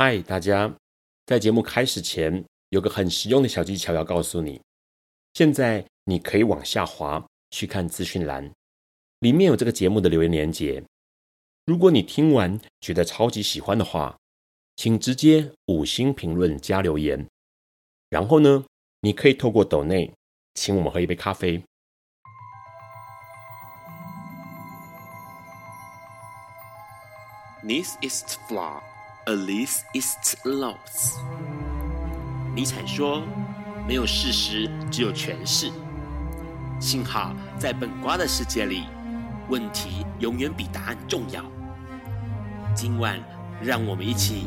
嗨，大家！在节目开始前，有个很实用的小技巧要告诉你。现在你可以往下滑去看资讯栏，里面有这个节目的留言连结。如果你听完觉得超级喜欢的话，请直接五星评论加留言。然后呢，你可以透过抖内请我们喝一杯咖啡。This is flaw. Alice is lost。尼采说：“没有事实，只有诠释。”幸好在本瓜的世界里，问题永远比答案重要。今晚，让我们一起。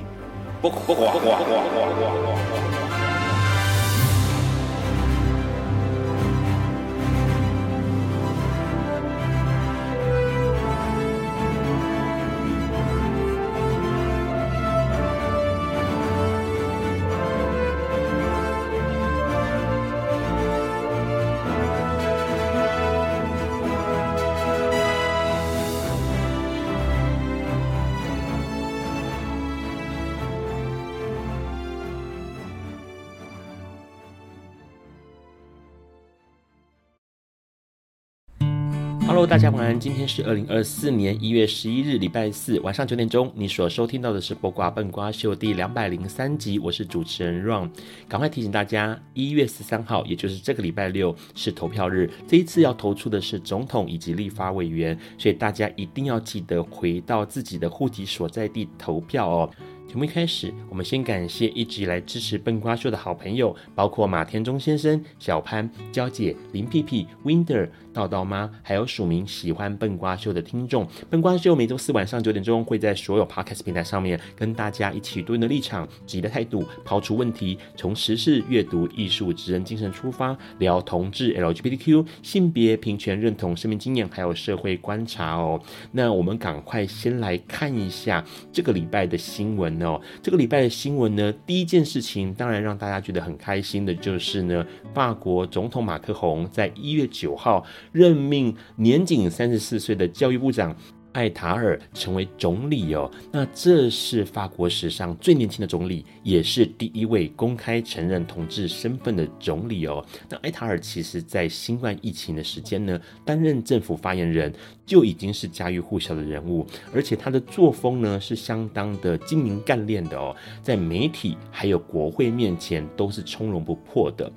大家晚安。今天是二零二四年一月十一日，礼拜四晚上九点钟。你所收听到的是《播瓜笨瓜秀》第两百零三集，我是主持人 Ron。赶快提醒大家，一月十三号，也就是这个礼拜六是投票日。这一次要投出的是总统以及立法委员，所以大家一定要记得回到自己的户籍所在地投票哦。节目一开始，我们先感谢一直以来支持笨瓜秀的好朋友，包括马天中先生、小潘、娇姐、林屁屁、Winder、道道妈，还有署名喜欢笨瓜秀的听众。笨瓜秀每周四晚上九点钟会在所有 Podcast 平台上面跟大家一起多元的立场、积极的态度，抛出问题，从时事、阅读、艺术、职人精神出发，聊同志、LGBTQ、性别平权、认同、生命经验，还有社会观察哦。那我们赶快先来看一下这个礼拜的新闻。哦，这个礼拜的新闻呢，第一件事情当然让大家觉得很开心的就是呢，法国总统马克宏在一月九号任命年仅三十四岁的教育部长。艾塔尔成为总理哦，那这是法国史上最年轻的总理，也是第一位公开承认同志身份的总理哦。那艾塔尔其实在新冠疫情的时间呢，担任政府发言人就已经是家喻户晓的人物，而且他的作风呢是相当的精明干练的哦，在媒体还有国会面前都是从容不迫的。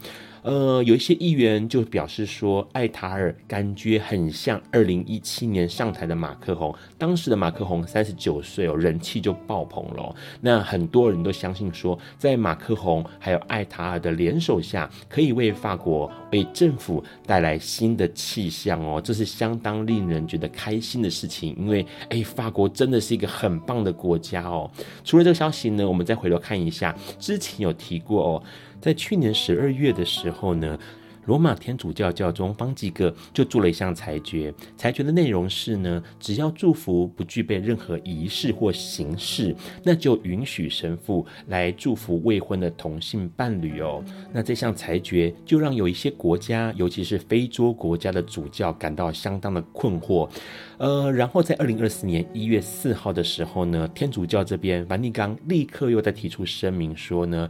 呃，有一些议员就表示说，艾塔尔感觉很像二零一七年上台的马克宏。当时的马克宏三十九岁哦，人气就爆棚了。那很多人都相信说，在马克宏还有艾塔尔的联手下，可以为法国、为政府带来新的气象哦。这是相当令人觉得开心的事情，因为哎，法国真的是一个很棒的国家哦。除了这个消息呢，我们再回头看一下，之前有提过哦。在去年十二月的时候呢，罗马天主教教宗方济各就做了一项裁决，裁决的内容是呢，只要祝福不具备任何仪式或形式，那就允许神父来祝福未婚的同性伴侣哦。那这项裁决就让有一些国家，尤其是非洲国家的主教感到相当的困惑。呃，然后在二零二四年一月四号的时候呢，天主教这边梵蒂冈立刻又在提出声明说呢。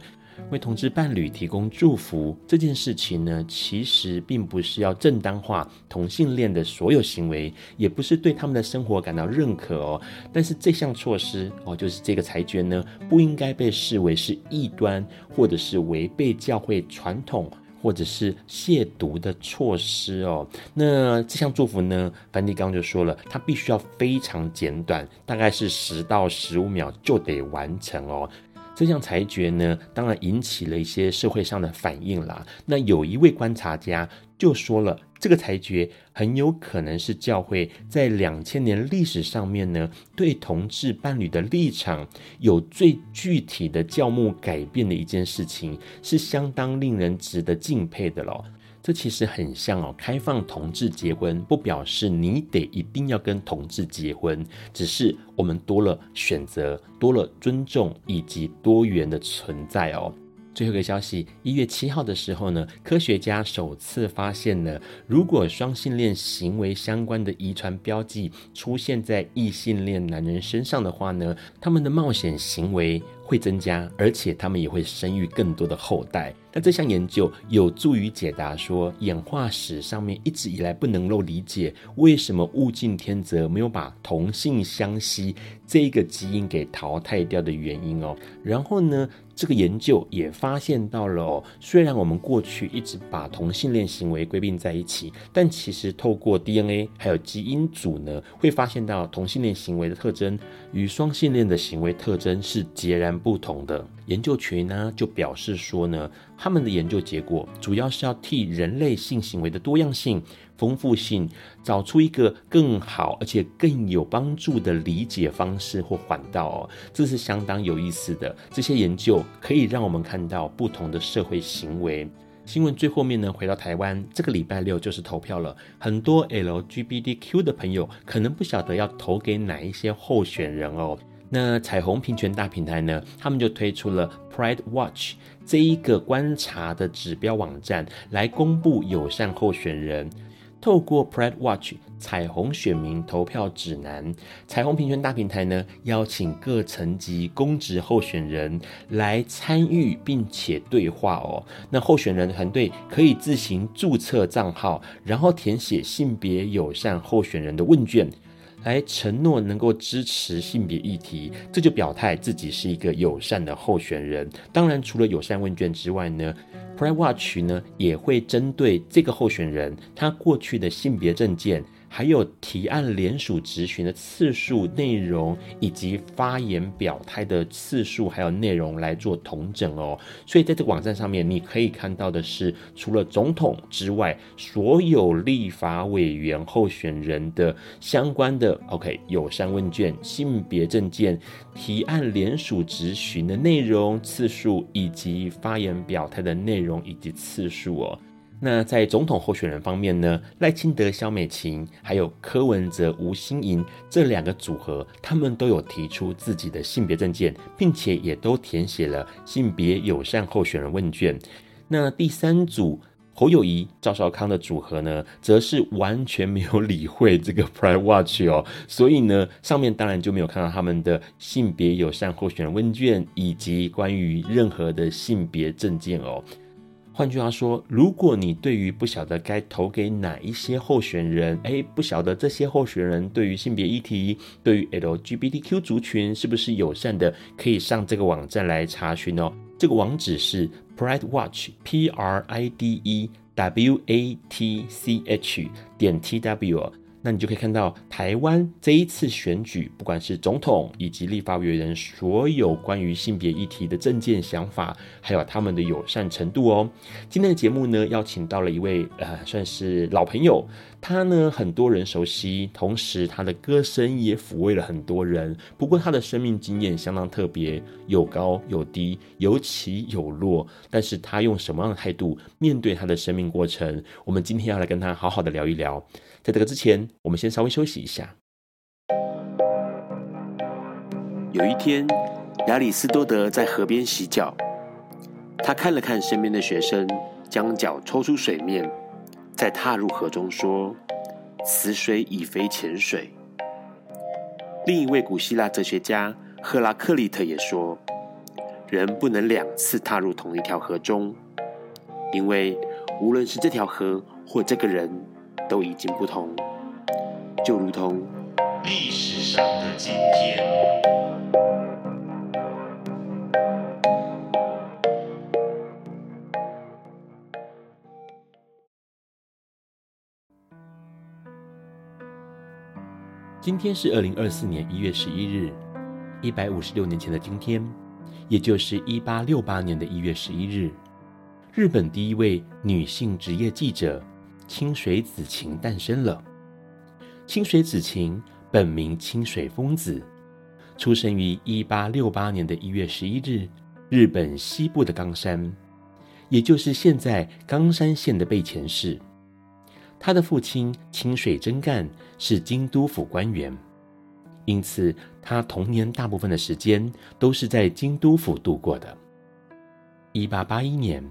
为同志伴侣提供祝福这件事情呢，其实并不是要正当化同性恋的所有行为，也不是对他们的生活感到认可哦。但是这项措施哦，就是这个裁决呢，不应该被视为是异端，或者是违背教会传统，或者是亵渎的措施哦。那这项祝福呢，梵蒂冈就说了，它必须要非常简短，大概是十到十五秒就得完成哦。这项裁决呢，当然引起了一些社会上的反应啦。那有一位观察家就说了，这个裁决很有可能是教会在两千年历史上面呢，对同志伴侣的立场有最具体的教牧改变的一件事情，是相当令人值得敬佩的咯。这其实很像哦，开放同志结婚不表示你得一定要跟同志结婚，只是我们多了选择，多了尊重以及多元的存在哦。最后一个消息，一月七号的时候呢，科学家首次发现了，如果双性恋行为相关的遗传标记出现在异性恋男人身上的话呢，他们的冒险行为会增加，而且他们也会生育更多的后代。那这项研究有助于解答说，演化史上面一直以来不能够理解为什么物竞天择没有把同性相吸这个基因给淘汰掉的原因哦。然后呢，这个研究也发现到了哦，虽然我们过去一直把同性恋行为归并在一起，但其实透过 DNA 还有基因组呢，会发现到同性恋行为的特征与双性恋的行为特征是截然不同的。研究群呢就表示说呢，他们的研究结果主要是要替人类性行为的多样性、丰富性找出一个更好而且更有帮助的理解方式或管道哦，这是相当有意思的。这些研究可以让我们看到不同的社会行为。新闻最后面呢，回到台湾，这个礼拜六就是投票了，很多 LGBTQ 的朋友可能不晓得要投给哪一些候选人哦。那彩虹平权大平台呢，他们就推出了 Pride Watch 这一个观察的指标网站，来公布友善候选人。透过 Pride Watch 彩虹选民投票指南，彩虹平权大平台呢，邀请各层级公职候选人来参与并且对话哦。那候选人团队可以自行注册账号，然后填写性别友善候选人的问卷。来承诺能够支持性别议题，这就表态自己是一个友善的候选人。当然，除了友善问卷之外呢，Pride Watch 呢也会针对这个候选人他过去的性别证件。还有提案联署质询的次数、内容以及发言表态的次数，还有内容来做统整哦。所以在这个网站上面，你可以看到的是，除了总统之外，所有立法委员候选人的相关的 OK 友善问卷、性别证件、提案联署质询的内容、次数，以及发言表态的内容以及次数哦。那在总统候选人方面呢，赖清德、萧美琴，还有柯文哲、吴欣盈这两个组合，他们都有提出自己的性别证件，并且也都填写了性别友善候选人问卷。那第三组侯友宜、赵少康的组合呢，则是完全没有理会这个 Pride Watch 哦，所以呢，上面当然就没有看到他们的性别友善候选人问卷，以及关于任何的性别证件哦。换句话说，如果你对于不晓得该投给哪一些候选人，哎，不晓得这些候选人对于性别议题、对于 LGBTQ 族群是不是友善的，可以上这个网站来查询哦。这个网址是 Pride Watch P R I D E W A T C H 点 T W。那你就可以看到台湾这一次选举，不管是总统以及立法委员，所有关于性别议题的政见想法，还有他们的友善程度哦。今天的节目呢，邀请到了一位呃，算是老朋友，他呢很多人熟悉，同时他的歌声也抚慰了很多人。不过他的生命经验相当特别，有高有低，有起有落。但是他用什么样的态度面对他的生命过程？我们今天要来跟他好好的聊一聊。在这个之前，我们先稍微休息一下。有一天，亚里斯多德在河边洗脚，他看了看身边的学生，将脚抽出水面，再踏入河中，说：“此水已非浅水。”另一位古希腊哲学家赫拉克利特也说：“人不能两次踏入同一条河中，因为无论是这条河或这个人。”都已经不同，就如同历史上的今天。今天是二零二四年一月十一日，一百五十六年前的今天，也就是一八六八年的一月十一日，日本第一位女性职业记者。清水子晴诞生了。清水子晴本名清水丰子，出生于一八六八年的一月十一日，日本西部的冈山，也就是现在冈山县的备前市。他的父亲清水真干是京都府官员，因此他童年大部分的时间都是在京都府度过的。一八八一年。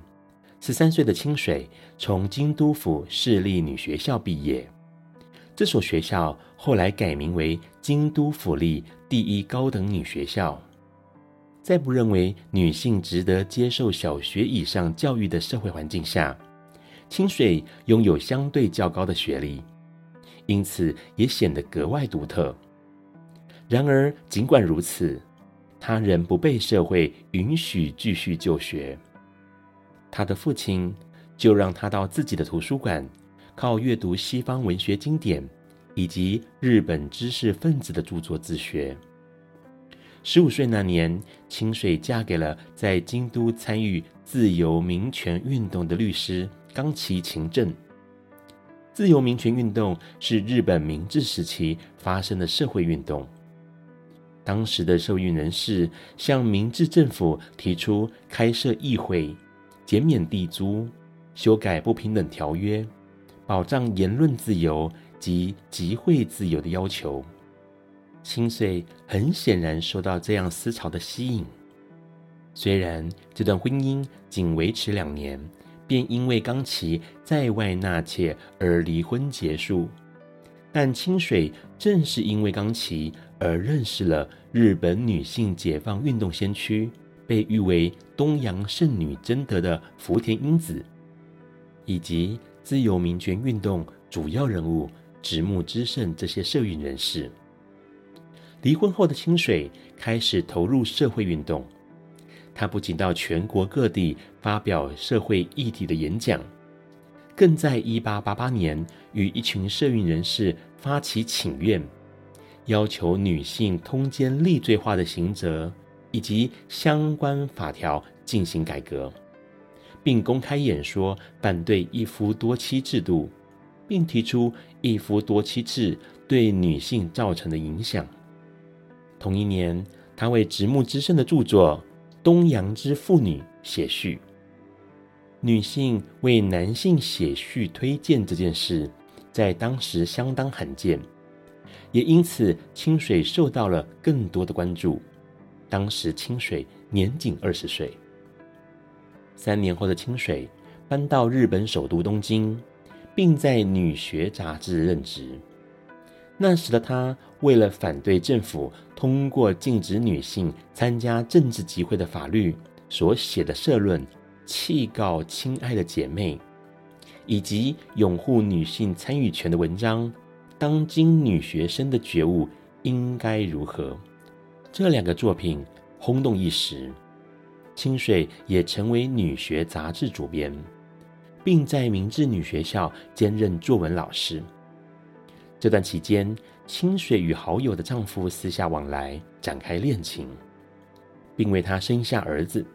十三岁的清水从京都府市立女学校毕业，这所学校后来改名为京都府立第一高等女学校。在不认为女性值得接受小学以上教育的社会环境下，清水拥有相对较高的学历，因此也显得格外独特。然而，尽管如此，她仍不被社会允许继续就学。他的父亲就让他到自己的图书馆，靠阅读西方文学经典以及日本知识分子的著作自学。十五岁那年，清水嫁给了在京都参与自由民权运动的律师冈崎勤政。自由民权运动是日本明治时期发生的社会运动。当时的受运人士向明治政府提出开设议会、减免地租、修改不平等条约、保障言论自由及集会自由的要求。清水很显然受到这样思潮的吸引，虽然这段婚姻仅维持两年，便因为冈崎在外纳妾而离婚结束，但清水正是因为冈崎而认识了日本女性解放运动先驱，被誉为东洋圣女贞德的福田英子，以及自由民权运动主要人物直木之胜这些社运人士。离婚后的清水开始投入社会运动，他不仅到全国各地发表社会议题的演讲，更在1888年与一群社运人士发起请愿，要求女性通奸立罪化的刑责以及相关法条进行改革，并公开演说反对一夫多妻制度，并提出一夫多妻制对女性造成的影响。同一年，他为直木之胜的著作《东洋之妇女》写序。女性为男性写序推荐这件事，在当时相当罕见，也因此清水受到了更多的关注。当时清水年仅二十岁。三年后的清水搬到日本首都东京，并在《女学》杂志任职。那时的她，为了反对政府通过禁止女性参加政治集会的法律，所写的社论，弃告亲爱的姐妹，以及拥护女性参与权的文章，当今女学生的觉悟应该如何？这两个作品轰动一时，清水也成为女学杂志主编，并在明治女学校兼任作文老师。这段期间，清水与好友的丈夫私下往来，展开恋情，并为他生下儿子。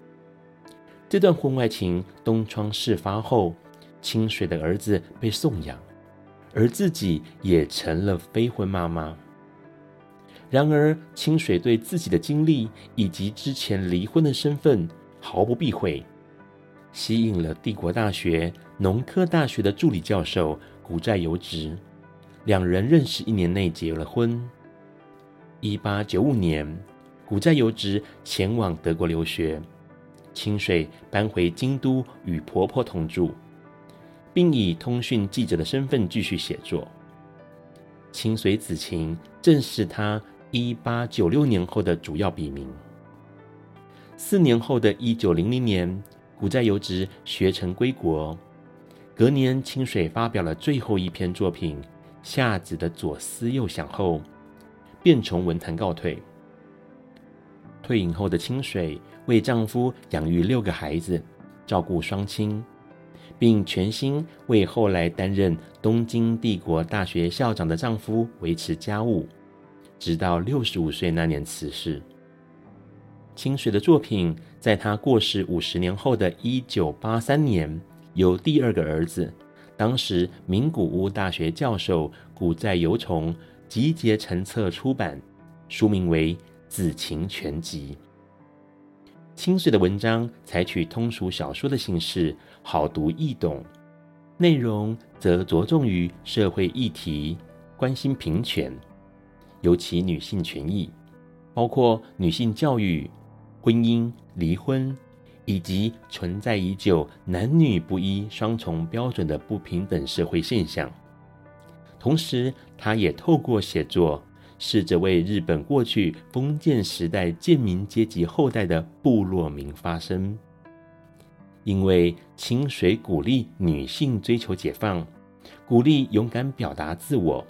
这段婚外情东窗事发后，清水的儿子被送养，而自己也成了非婚妈妈。然而，清水对自己的经历以及之前离婚的身份毫不避讳，吸引了帝国大学农科大学的助理教授古斋由直。两人认识一年内结了婚。一八九五年，古斋由直前往德国留学，清水搬回京都与婆婆同住，并以通讯记者的身份继续写作。清水子晴正是他一八九六年后的主要笔名。四年后的一九零零年，古斋由直学成归国，隔年清水发表了最后一篇作品。夏子的左思右想后，便从文坛告退。退隐后的清水为丈夫养育六个孩子，照顾双亲，并全心为后来担任东京帝国大学校长的丈夫维持家务，直到六十五岁那年辞世。清水的作品在他过世五十年后的一九八三年，由第二个儿子。当时名古屋大学教授古在由崇集结成册出版，书名为《子晴全集》。清水的文章采取通俗小说的形式，好读易懂，内容则着重于社会议题，关心平权，尤其女性权益，包括女性教育、婚姻、离婚。以及存在已久男女不一双重标准的不平等社会现象。同时，他也透过写作试着为日本过去封建时代贱民阶级后代的部落民发声。因为清水鼓励女性追求解放，鼓励勇敢表达自我，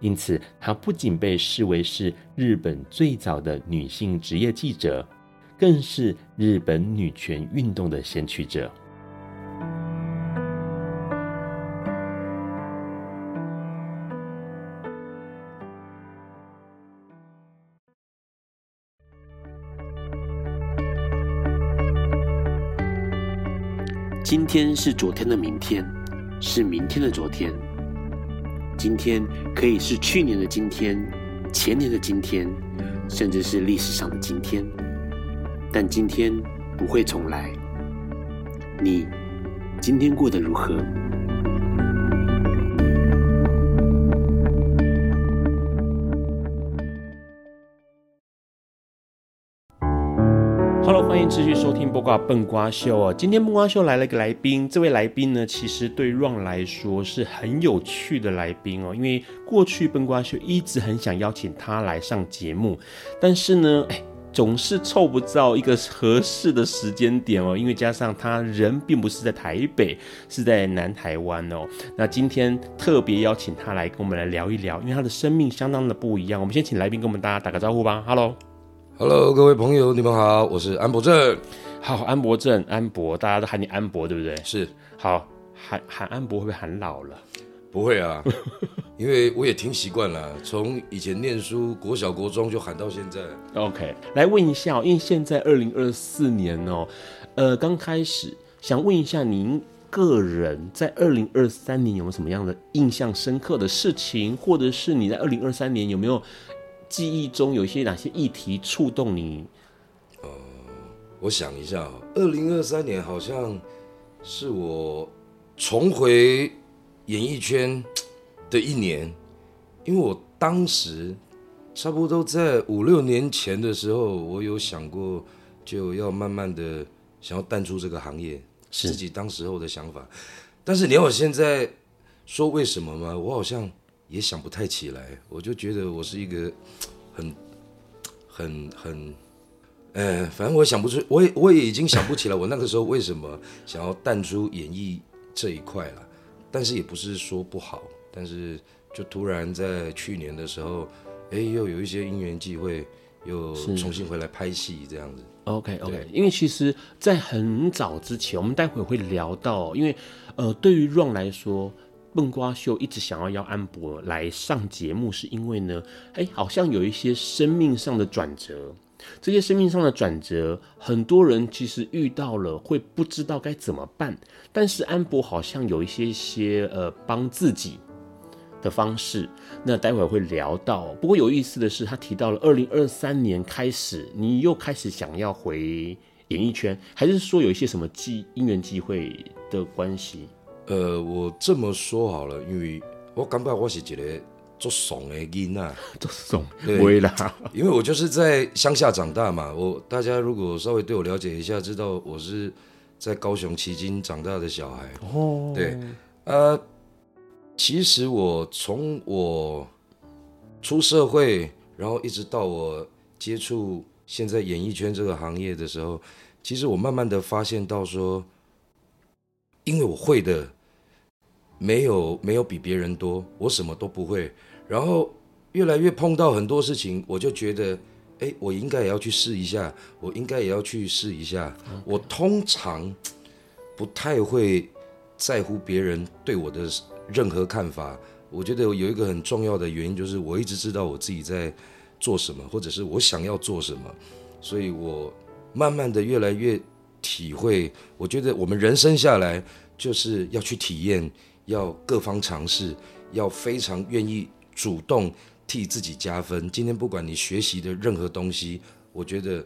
因此她不仅被视为是日本最早的女性职业记者，更是日本女权运动的先驱者。今天是昨天的明天，是明天的昨天。今天可以是去年的今天，前年的今天，甚至是历史上的今天。但今天不会重来。你今天过得如何？继续收听播挂笨瓜秀哦。今天笨瓜秀来了一个来宾，这位来宾呢，其实对 Ron 来说是很有趣的来宾哦。因为过去笨瓜秀一直很想邀请他来上节目，但是呢，哎，总是凑不到一个合适的时间点哦。因为加上他人并不是在台北，是在南台湾哦。那今天特别邀请他来跟我们来聊一聊，因为他的生命相当的不一样。我们先请来宾跟我们大家打个招呼吧。Hello。Hello，各位朋友，你们好，我是安博正。好，安博正，安博，大家都喊你安博，对不对？是。好，喊喊安博会不会喊老了？不会啊，因为我也听习惯了，从以前念书，国小、国中就喊到现在。OK，来问一下，因为现在二零二四年哦，呃，刚开始，想问一下您个人在二零二三年有没有什么样的印象深刻的事情，或者是你在二零二三年有没有？记忆中有一些哪些议题触动你？呃，我想一下，二零二三年好像是我重回演艺圈的一年，因为我当时差不多在五六年前的时候，我有想过就要慢慢的想要淡出这个行业，是自己当时候的想法。但是你要我现在说为什么吗？我好像。也想不太起来，我就觉得我是一个很、很、很，呃，反正我想不出，我也我也已经想不起来，我那个时候为什么想要淡出演艺这一块了。但是也不是说不好，但是就突然在去年的时候，哎，又有一些因缘际会，又重新回来拍戏这样子。OK OK，因为其实，在很早之前，我们待会会聊到，因为呃，对于 Ron 来说。笨瓜秀一直想要邀安博来上节目，是因为呢，哎，好像有一些生命上的转折。这些生命上的转折，很多人其实遇到了会不知道该怎么办。但是安博好像有一些些呃帮自己的方式。那待会儿会聊到。不过有意思的是，他提到了二零二三年开始，你又开始想要回演艺圈，还是说有一些什么机因缘际会的关系？呃，我这么说好了，因为我感觉我是一个做怂的囡仔，做怂，不会啦，因为我就是在乡下长大嘛。我大家如果稍微对我了解一下，知道我是在高雄旗津长大的小孩。哦，对，呃，其实我从我出社会，然后一直到我接触现在演艺圈这个行业的时候，其实我慢慢的发现到说，因为我会的。没有没有比别人多，我什么都不会。然后越来越碰到很多事情，我就觉得，哎，我应该也要去试一下，我应该也要去试一下。我通常不太会在乎别人对我的任何看法。我觉得有一个很重要的原因，就是我一直知道我自己在做什么，或者是我想要做什么。所以我慢慢的越来越体会，我觉得我们人生下来就是要去体验。要各方尝试，要非常愿意主动替自己加分。今天不管你学习的任何东西，我觉得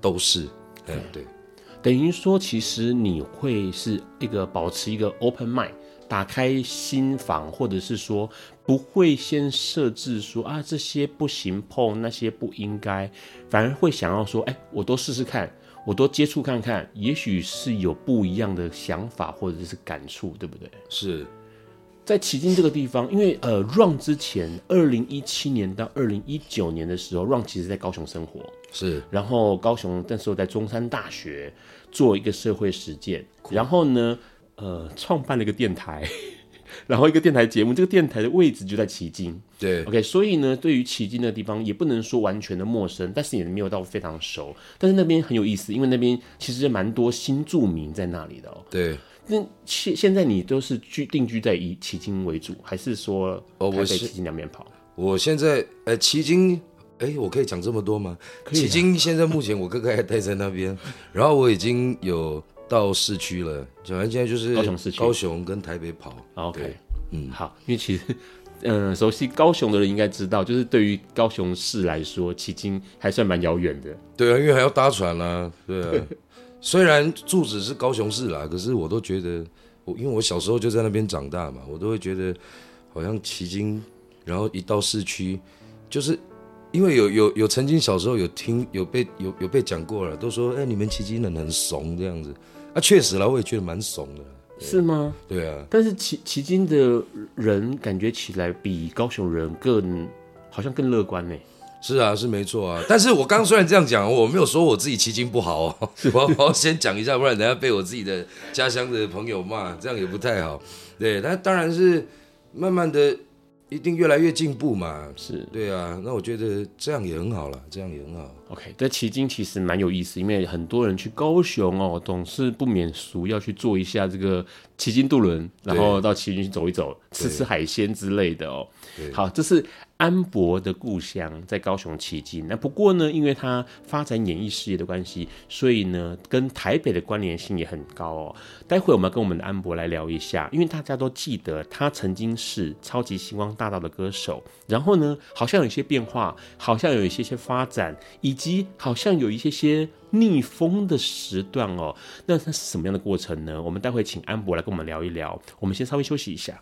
都是，嗯，对。等于说，其实你会是一个保持一个 open mind，打开心房，或者是说不会先设置说啊这些不行碰，那些不应该，反而会想要说，哎，我多试试看。我多接触看看，也许是有不一样的想法或者是感触，对不对？是，在旗津这个地方，因为呃，Run 之前二零一七年到二零一九年的时候，Run 其实在高雄生活，是，然后高雄那时候在中山大学做一个社会实践，然后呢，呃，创办了一个电台。然后一个电台节目，这个电台的位置就在旗津。对，OK，所以呢，对于旗津的地方也不能说完全的陌生，但是也没有到非常熟。但是那边很有意思，因为那边其实蛮多新住民在那里的哦。对，那现现在你都是居定居在以旗津为主，还是说哦，我在旗津两边跑？我现在呃，旗津，哎，我可以讲这么多吗？旗津现在目前我哥哥还待在那边，然后我已经有。到市区了，讲完现在就是高雄市区，高雄跟台北跑。OK，嗯，好，因为其实，嗯、呃，熟悉高雄的人应该知道，就是对于高雄市来说，迄今还算蛮遥远的。对啊，因为还要搭船啊。对啊，虽然住址是高雄市啦，可是我都觉得，我因为我小时候就在那边长大嘛，我都会觉得好像旗津，然后一到市区，就是。因为有有有曾经小时候有听有被有有被讲过了，都说哎、欸、你们旗津人很怂这样子，啊确实啦，我也觉得蛮怂的，是吗？对啊，但是旗旗津的人感觉起来比高雄人更好像更乐观呢。是啊，是没错啊。但是我刚虽然这样讲，我没有说我自己骑经不好哦，我要先讲一下，不然等下被我自己的家乡的朋友骂，这样也不太好。对，那当然是慢慢的。一定越来越进步嘛，是对啊，那我觉得这样也很好了，这样也很好。OK，这旗津其实蛮有意思，因为很多人去高雄哦，总是不免俗要去坐一下这个旗津渡轮，然后到旗津去走一走，吃吃海鲜之类的哦。好，这是。安博的故乡在高雄旗津，那不过呢，因为他发展演艺事业的关系，所以呢，跟台北的关联性也很高哦。待会我们要跟我们的安博来聊一下，因为大家都记得他曾经是超级星光大道的歌手，然后呢，好像有一些变化，好像有一些些发展，以及好像有一些些逆风的时段哦。那它是什么样的过程呢？我们待会请安博来跟我们聊一聊。我们先稍微休息一下。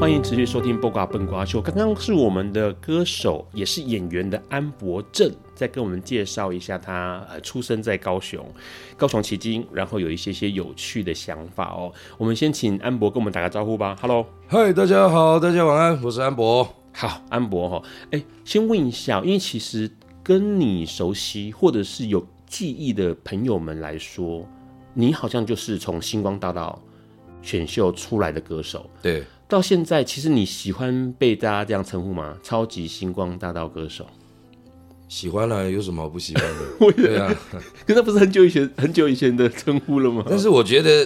欢迎持续收听《播瓜笨瓜秀》。刚刚是我们的歌手，也是演员的安博正，在跟我们介绍一下他呃出生在高雄，高雄旗津，然后有一些些有趣的想法哦。我们先请安博跟我们打个招呼吧。Hello，嗨，大家好，大家晚安，我是安博。好，安博哈，哎，先问一下，因为其实跟你熟悉或者是有记忆的朋友们来说，你好像就是从星光大道选秀出来的歌手，对。到现在，其实你喜欢被大家这样称呼吗？超级星光大道歌手，喜欢啊，有什么好不喜欢的？对啊，可那不是很久以前、很久以前的称呼了吗？但是我觉得，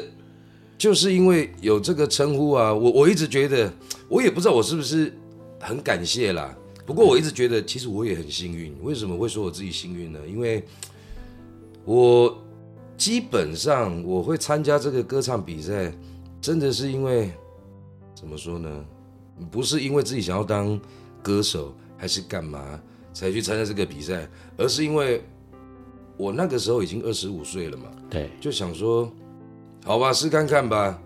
就是因为有这个称呼啊，我我一直觉得，我也不知道我是不是很感谢啦。不过我一直觉得，其实我也很幸运。为什么会说我自己幸运呢？因为我基本上我会参加这个歌唱比赛，真的是因为。怎么说呢？不是因为自己想要当歌手还是干嘛才去参加这个比赛，而是因为我那个时候已经二十五岁了嘛。对，就想说，好吧，试看看吧。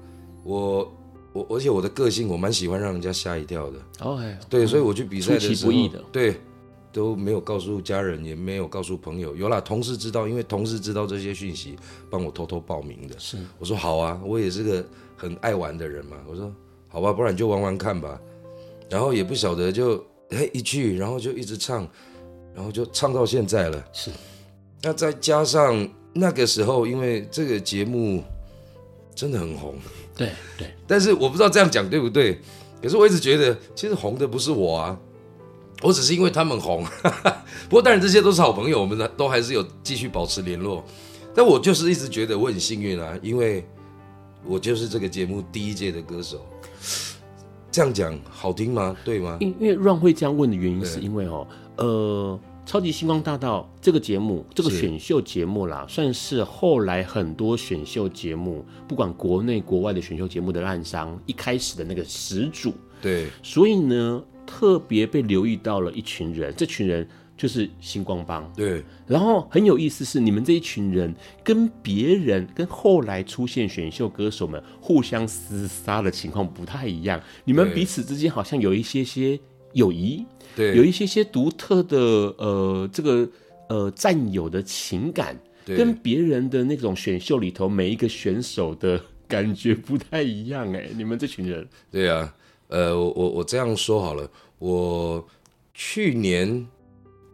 我我而且我的个性我蛮喜欢让人家吓一跳的。哦，对，所以我去比赛的时候，对，都没有告诉家人，也没有告诉朋友。有啦，同事知道，因为同事知道这些讯息，帮我偷偷报名的。是，我说好啊，我也是个很爱玩的人嘛。我说。好吧，不然就玩玩看吧。然后也不晓得就，就哎一去，然后就一直唱，然后就唱到现在了。是。那再加上那个时候，因为这个节目真的很红。对对。但是我不知道这样讲对不对。可是我一直觉得，其实红的不是我啊，我只是因为他们红。不过当然这些都是好朋友，我们呢都还是有继续保持联络。但我就是一直觉得我很幸运啊，因为我就是这个节目第一届的歌手。这样讲好听吗？对吗？因因为 Ron 会这样问的原因，是因为哦，呃，超级星光大道这个节目，这个选秀节目啦，算是后来很多选秀节目，不管国内国外的选秀节目的滥觴，一开始的那个始祖。对，所以呢，特别被留意到了一群人，这群人就是星光帮。对，然后很有意思是，你们这一群人跟别人、跟后来出现选秀歌手们互相厮杀的情况不太一样，你们彼此之间好像有一些些友谊，对，有一些些独特的呃这个呃战友的情感，跟别人的那种选秀里头每一个选手的感觉不太一样哎，你们这群人，对啊。呃，我我我这样说好了，我去年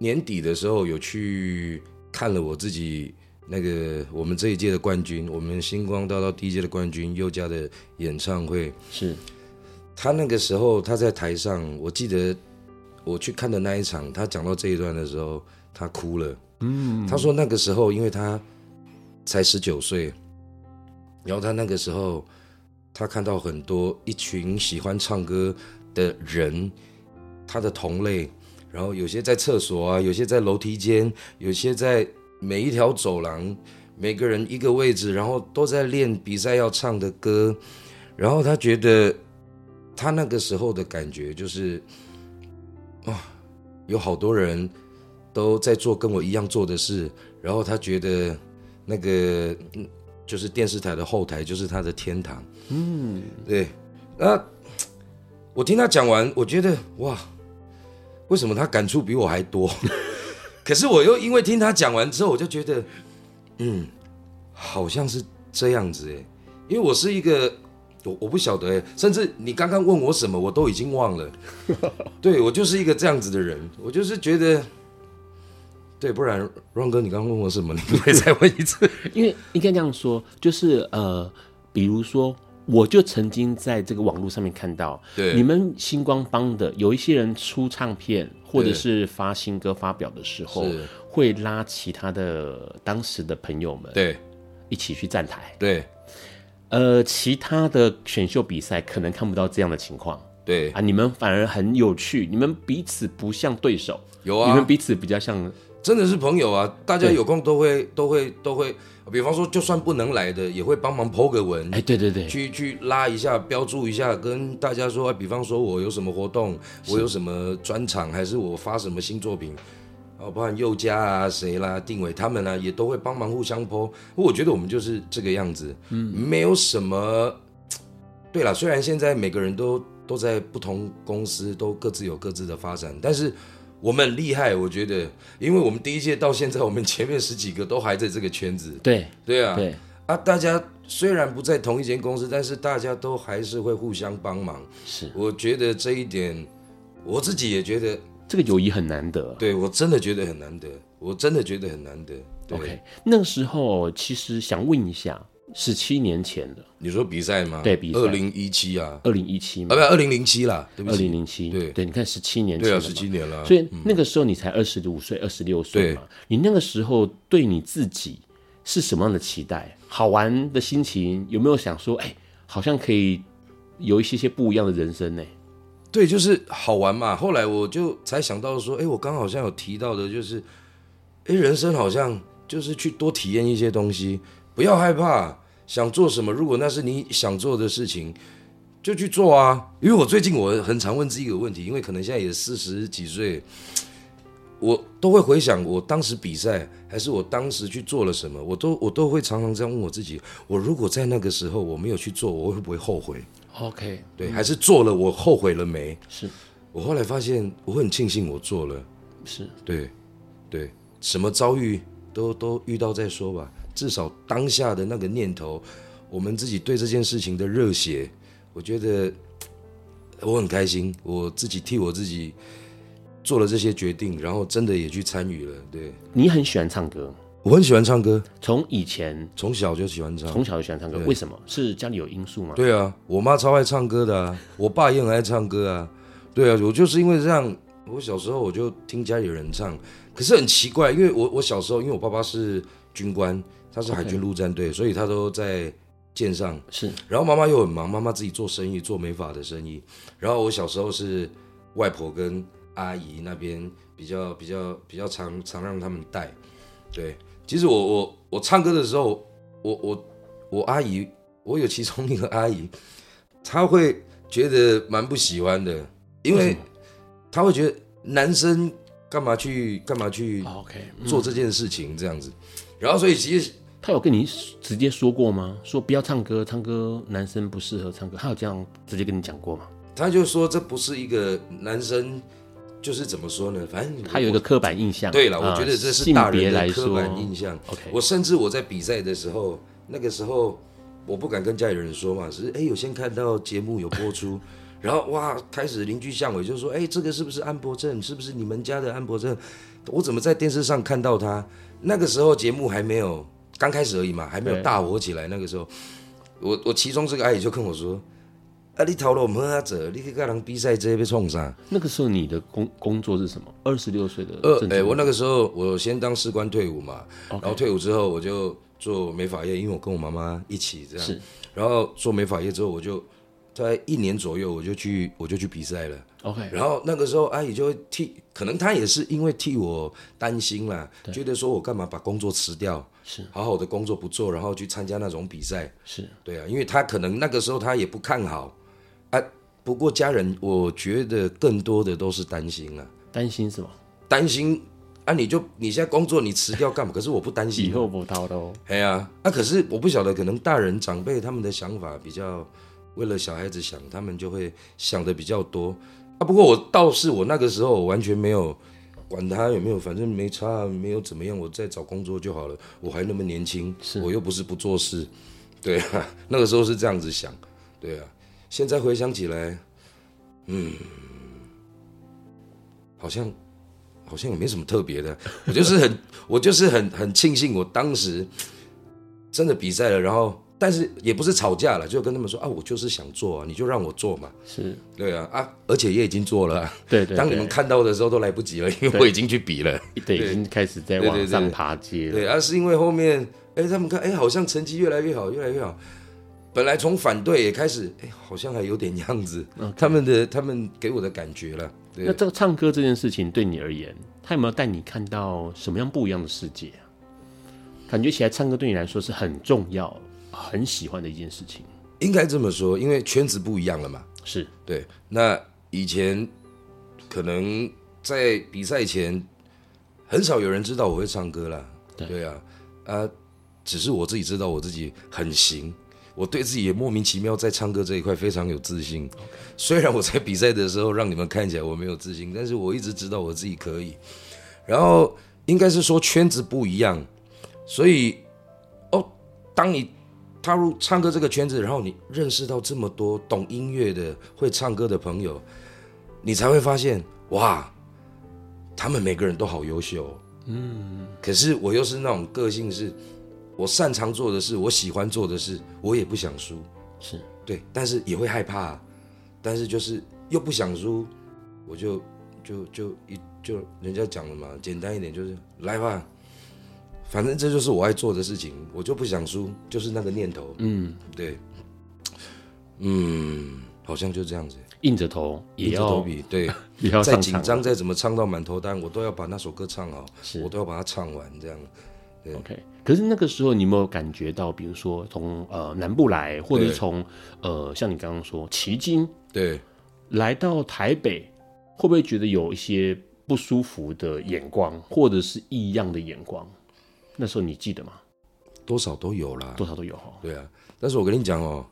年底的时候有去看了我自己那个我们这一届的冠军，我们星光大道第一届的冠军佑嘉的演唱会。是，他那个时候他在台上，我记得我去看的那一场，他讲到这一段的时候，他哭了。嗯，他说那个时候因为他才十九岁，然后他那个时候。他看到很多一群喜欢唱歌的人，他的同类，然后有些在厕所啊，有些在楼梯间，有些在每一条走廊，每个人一个位置，然后都在练比赛要唱的歌，然后他觉得他那个时候的感觉就是，哇，有好多人都在做跟我一样做的事，然后他觉得那个。就是电视台的后台，就是他的天堂。嗯，对。那我听他讲完，我觉得哇，为什么他感触比我还多？可是我又因为听他讲完之后，我就觉得，嗯，好像是这样子哎。因为我是一个，我我不晓得哎，甚至你刚刚问我什么，我都已经忘了。对，我就是一个这样子的人，我就是觉得。对，不然，Ron 哥，你刚刚问我什么？你可以再问一次。因为应该这样说，就是呃，比如说，我就曾经在这个网络上面看到，对，你们星光帮的有一些人出唱片或者是发新歌发表的时候，会拉其他的当时的朋友们，对，一起去站台。对，呃，其他的选秀比赛可能看不到这样的情况。对啊，你们反而很有趣，你们彼此不像对手，有啊，你们彼此比较像。真的是朋友啊！大家有空都会都会都会，比方说就算不能来的，也会帮忙 po 个文。哎，对对对，去去拉一下，标注一下，跟大家说，比方说我有什么活动，我有什么专场，还是我发什么新作品，哦，包含宥嘉啊、谁啦、定伟他们啊，也都会帮忙互相 po。我觉得我们就是这个样子，嗯，没有什么。对了，虽然现在每个人都都在不同公司，都各自有各自的发展，但是。我们很厉害，我觉得，因为我们第一届到现在，我们前面十几个都还在这个圈子。对，对啊，对啊，大家虽然不在同一间公司，但是大家都还是会互相帮忙。是，我觉得这一点，我自己也觉得这个友谊很难得。对，我真的觉得很难得，我真的觉得很难得。对。OK，那个时候其实想问一下。十七年前的，你说比赛吗？对，比赛。二零一七啊，二零一七嘛，啊，不，二零零七啦，对不起，二零零七，对对，你看十七年前，对啊，十七年了。所以那个时候你才二十五岁，二十六岁嘛。你那个时候对你自己是什么样的期待？好玩的心情有没有想说，哎，好像可以有一些些不一样的人生呢？对，就是好玩嘛。后来我就才想到说，哎，我刚好像有提到的，就是，哎，人生好像就是去多体验一些东西，不要害怕。想做什么？如果那是你想做的事情，就去做啊！因为我最近我很常问自己一个问题，因为可能现在也四十几岁，我都会回想我当时比赛，还是我当时去做了什么，我都我都会常常这样问我自己：我如果在那个时候我没有去做，我会不会后悔？OK，对，还是做了，我后悔了没？是我后来发现，我会很庆幸我做了。是对，对，什么遭遇都都遇到再说吧。至少当下的那个念头，我们自己对这件事情的热血，我觉得我很开心。我自己替我自己做了这些决定，然后真的也去参与了。对，你很喜欢唱歌，我很喜欢唱歌，从以前从小就喜欢唱，从小就喜欢唱歌。为什么？是家里有因素吗？对啊，我妈超爱唱歌的啊，我爸也很爱唱歌啊。对啊，我就是因为这样，我小时候我就听家里有人唱。可是很奇怪，因为我我小时候，因为我爸爸是军官。他是海军陆战队.所以他都在舰上。是，然后妈妈又很忙，妈妈自己做生意，做美发的生意。然后我小时候是外婆跟阿姨那边比较比较比较常常让他们带。对，其实我我我唱歌的时候，我我我阿姨，我有其中一个阿姨，她会觉得蛮不喜欢的，因为她会觉得男生干嘛去干嘛去做这件事情这样子，然后所以其实。他有跟你直接说过吗？说不要唱歌，唱歌男生不适合唱歌。他有这样直接跟你讲过吗？他就说这不是一个男生，就是怎么说呢？反正他有一个刻板印象。对了，我觉得这是大人的刻板印象。OK，我甚至我在比赛的时候，那个时候我不敢跟家里人说嘛，只是哎，有先看到节目有播出，然后哇，开始邻居巷尾就说，哎，这个是不是安博正？是不是你们家的安博正？我怎么在电视上看到他？那个时候节目还没有。刚开始而已嘛，还没有大火起来。那个时候，我我其中这个阿姨就跟我说：“啊，你逃了我们阿哲，你可以跟人比赛，直接被冲上。”那个时候你的工工作是什么？二十六岁的呃，哎、欸，我那个时候我先当士官退伍嘛.然后退伍之后我就做美发业，因为我跟我妈妈一起这样。是。然后做美发业之后，我就在一年左右我就去我就去比赛了。OK。然后那个时候阿姨就会替，可能她也是因为替我担心啦，觉得说我干嘛把工作辞掉。是好好的工作不做，然后去参加那种比赛，是对啊，因为她可能那个时候她也不看好啊。不过家人，我觉得更多的都是担心啊。担心什么？担心啊！你就你现在工作你辞掉干嘛？可是我不担心，以后不掏的哦。哎呀，啊！可是我不晓得，可能大人长辈他们的想法比较为了小孩子想，他们就会想的比较多啊。不过我倒是我那个时候我完全没有。管他有没有，反正没差，没有怎么样，我再找工作就好了。我还那么年轻，我又不是不做事，对啊，那个时候是这样子想，对啊。现在回想起来，嗯，好像好像也没什么特别的，我就是很 我就是很很庆幸我当时真的比赛了，然后。但是也不是吵架了，就跟他们说啊，我就是想做啊，你就让我做嘛。是，对啊，啊，而且也已经做了啊。对，对对。当你们看到的时候都来不及了，因为我已经去比了。对，对已经开始在往上爬阶了。对，而、啊、是因为后面，哎，他们看，哎，好像成绩越来越好，越来越好。本来从反对也开始，哎，好像还有点样子。他们的，他们给我的感觉了。对。那这个唱歌这件事情对你而言，他有没有带你看到什么样不一样的世界啊？感觉起来，唱歌对你来说是很重要。很喜欢的一件事情，应该这么说，因为圈子不一样了嘛。是对。那以前可能在比赛前，很少有人知道我会唱歌啦。对，对啊，啊，只是我自己知道我自己很行，我对自己也莫名其妙在唱歌这一块非常有自信。虽然我在比赛的时候让你们看起来我没有自信，但是我一直知道我自己可以。然后应该是说圈子不一样，所以哦，当你。踏入唱歌这个圈子，然后你认识到这么多懂音乐的、会唱歌的朋友，你才会发现，哇，他们每个人都好优秀。嗯，可是我又是那种个性是，我擅长做的事，我喜欢做的事，我也不想输。是对，但是也会害怕，但是就是又不想输，我就就就一就人家讲了嘛，简单一点就是来吧。反正这就是我爱做的事情，我就不想输，就是那个念头。嗯，对，嗯，好像就这样子，硬着头也要，头皮，对，也要再紧张再怎么唱到满头单，我都要把那首歌唱好，我都要把它唱完，这样。对，OK。可是那个时候，你有没有感觉到，比如说从呃南部来，或者是从呃像你刚刚说奇经，对，来到台北，会不会觉得有一些不舒服的眼光，或者是异样的眼光？那时候你记得吗？多少都有啦，多少都有哈。对啊，但是我跟你讲哦，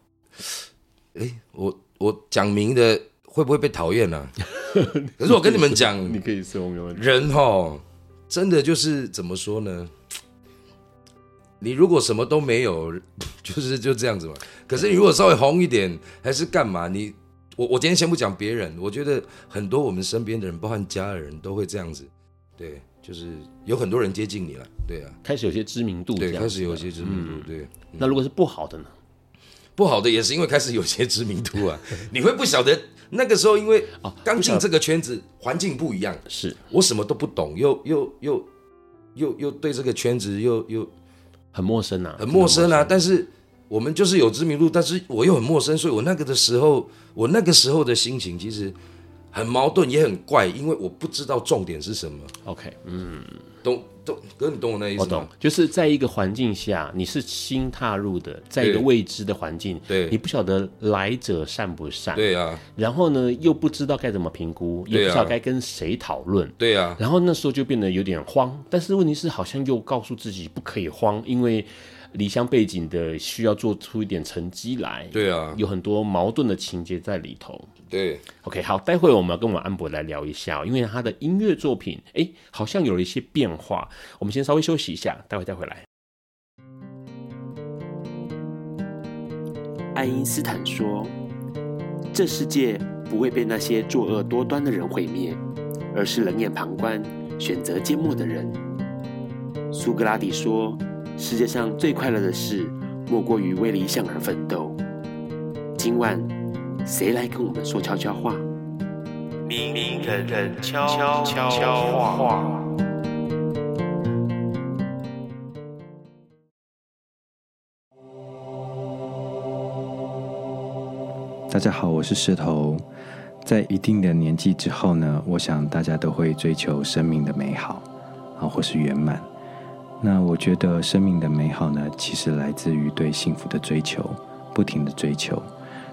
哎，我我讲明的会不会被讨厌呢？可是我跟你们讲，你可以说没问题。人哈，真的就是怎么说呢？你如果什么都没有，就是就这样子嘛。可是你如果稍微红一点，还是干嘛？你我我今天先不讲别人，我觉得很多我们身边的人，包含家人都会这样子，对。就是有很多人接近你了，对啊，开始有些知名度，对，开始有些知名度，嗯、对。嗯、那如果是不好的呢？不好的也是因为开始有些知名度啊，你会不晓得那个时候，因为刚进这个圈子，环境不一样，是我什么都不懂，又又又又又对这个圈子又又很陌生啊，很陌生啊。但是我们就是有知名度，但是我又很陌生，所以我那个的时候，我那个时候的心情其实很矛盾，也很怪，因为我不知道重点是什么。OK，嗯，懂懂，哥，你懂我那意思吗？我懂，就是在一个环境下，你是新踏入的，在一个未知的环境，对，你不晓得来者善不善，对啊，然后呢，又不知道该怎么评估，也不知道该跟谁讨论，对啊，然后那时候就变得有点慌，但是问题是，好像又告诉自己不可以慌，因为。离乡背景的需要做出一点成绩来，对啊，有很多矛盾的情节在里头。对，OK，好，待会我们要跟我们安博来聊一下，因为他的音乐作品，哎，好像有了一些变化。我们先稍微休息一下，待会再回来。爱因斯坦说：“这世界不会被那些作恶多端的人毁灭，而是冷眼旁观、选择缄默的人。”苏格拉底说。世界上最快乐的事，莫过于为理想而奋斗。今晚，谁来跟我们说悄悄话？明人人悄悄话。大家好，我是石头。在一定的年纪之后呢，我想大家都会追求生命的美好，啊，或是圆满。那我觉得生命的美好呢，其实来自于对幸福的追求，不停的追求。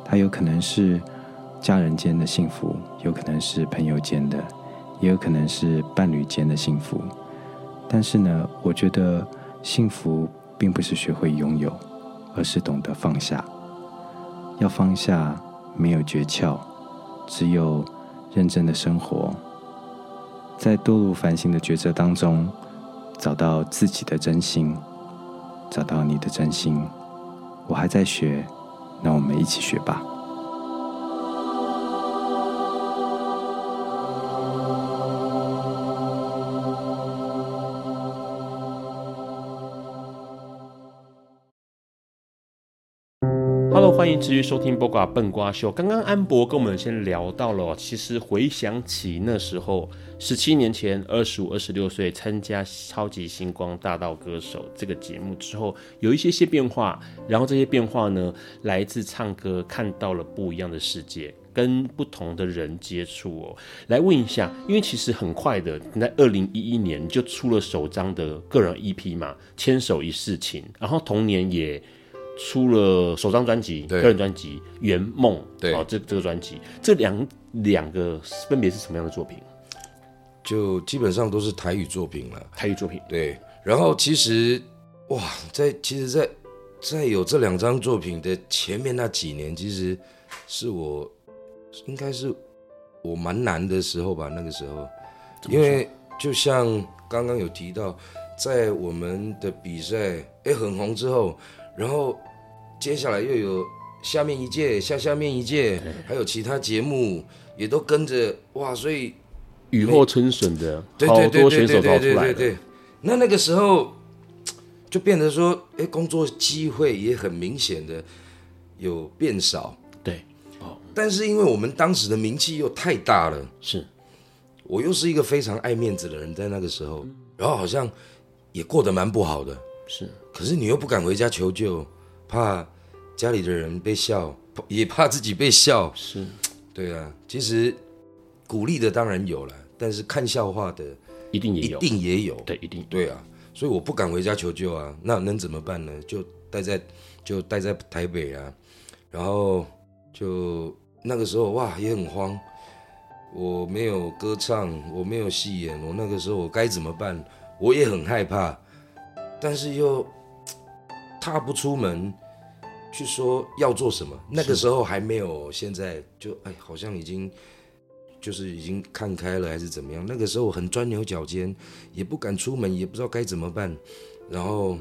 它有可能是家人间的幸福，有可能是朋友间的，也有可能是伴侣间的幸福。但是呢，我觉得幸福并不是学会拥有，而是懂得放下。要放下，没有诀窍，只有认真的生活，在多路繁星的抉择当中。找到自己的真心，找到你的真心。我还在学，那我们一起学吧。Hello，欢迎继续收听《播瓜笨瓜秀》。刚刚安博跟我们先聊到了，其实回想起那时候，十七年前，二十五、二十六岁参加《超级星光大道歌手》这个节目之后，有一些些变化。然后这些变化呢，来自唱歌看到了不一样的世界，跟不同的人接触哦。来问一下，因为其实很快的，在二零一一年就出了首张的个人 EP 嘛，《牵手一世情》，然后同年也。出了首张专辑，个人专辑《圆梦》。对，哦，这这个专辑，这两两个分别是什么样的作品？就基本上都是台语作品了。台语作品，对。然后其实，哇，在其实在，在在有这两张作品的前面那几年，其实是我应该是我蛮难的时候吧。那个时候，因为就像刚刚有提到，在我们的比赛哎很红之后，然后。接下来又有下面一届、下下面一届，还有其他节目也都跟着哇，所以雨后春笋的好多选手跑出来了。那那个时候就变得说，哎，工作机会也很明显的有变少。对，哦，但是因为我们当时的名气又太大了，是我又是一个非常爱面子的人，在那个时候，然后好像也过得蛮不好的。是，可是你又不敢回家求救。怕家里的人被笑，也怕自己被笑。是，对啊。其实鼓励的当然有了，但是看笑话的一定也有，一定也有。对，一定。对啊，所以我不敢回家求救啊。那能怎么办呢？就待在就待在台北啊。然后就那个时候哇，也很慌。我没有歌唱，我没有戏演，我那个时候我该怎么办？我也很害怕，但是又。踏不出门，去说要做什么，那个时候还没有，现在就哎，好像已经就是已经看开了，还是怎么样？那个时候我很钻牛角尖，也不敢出门，也不知道该怎么办，然后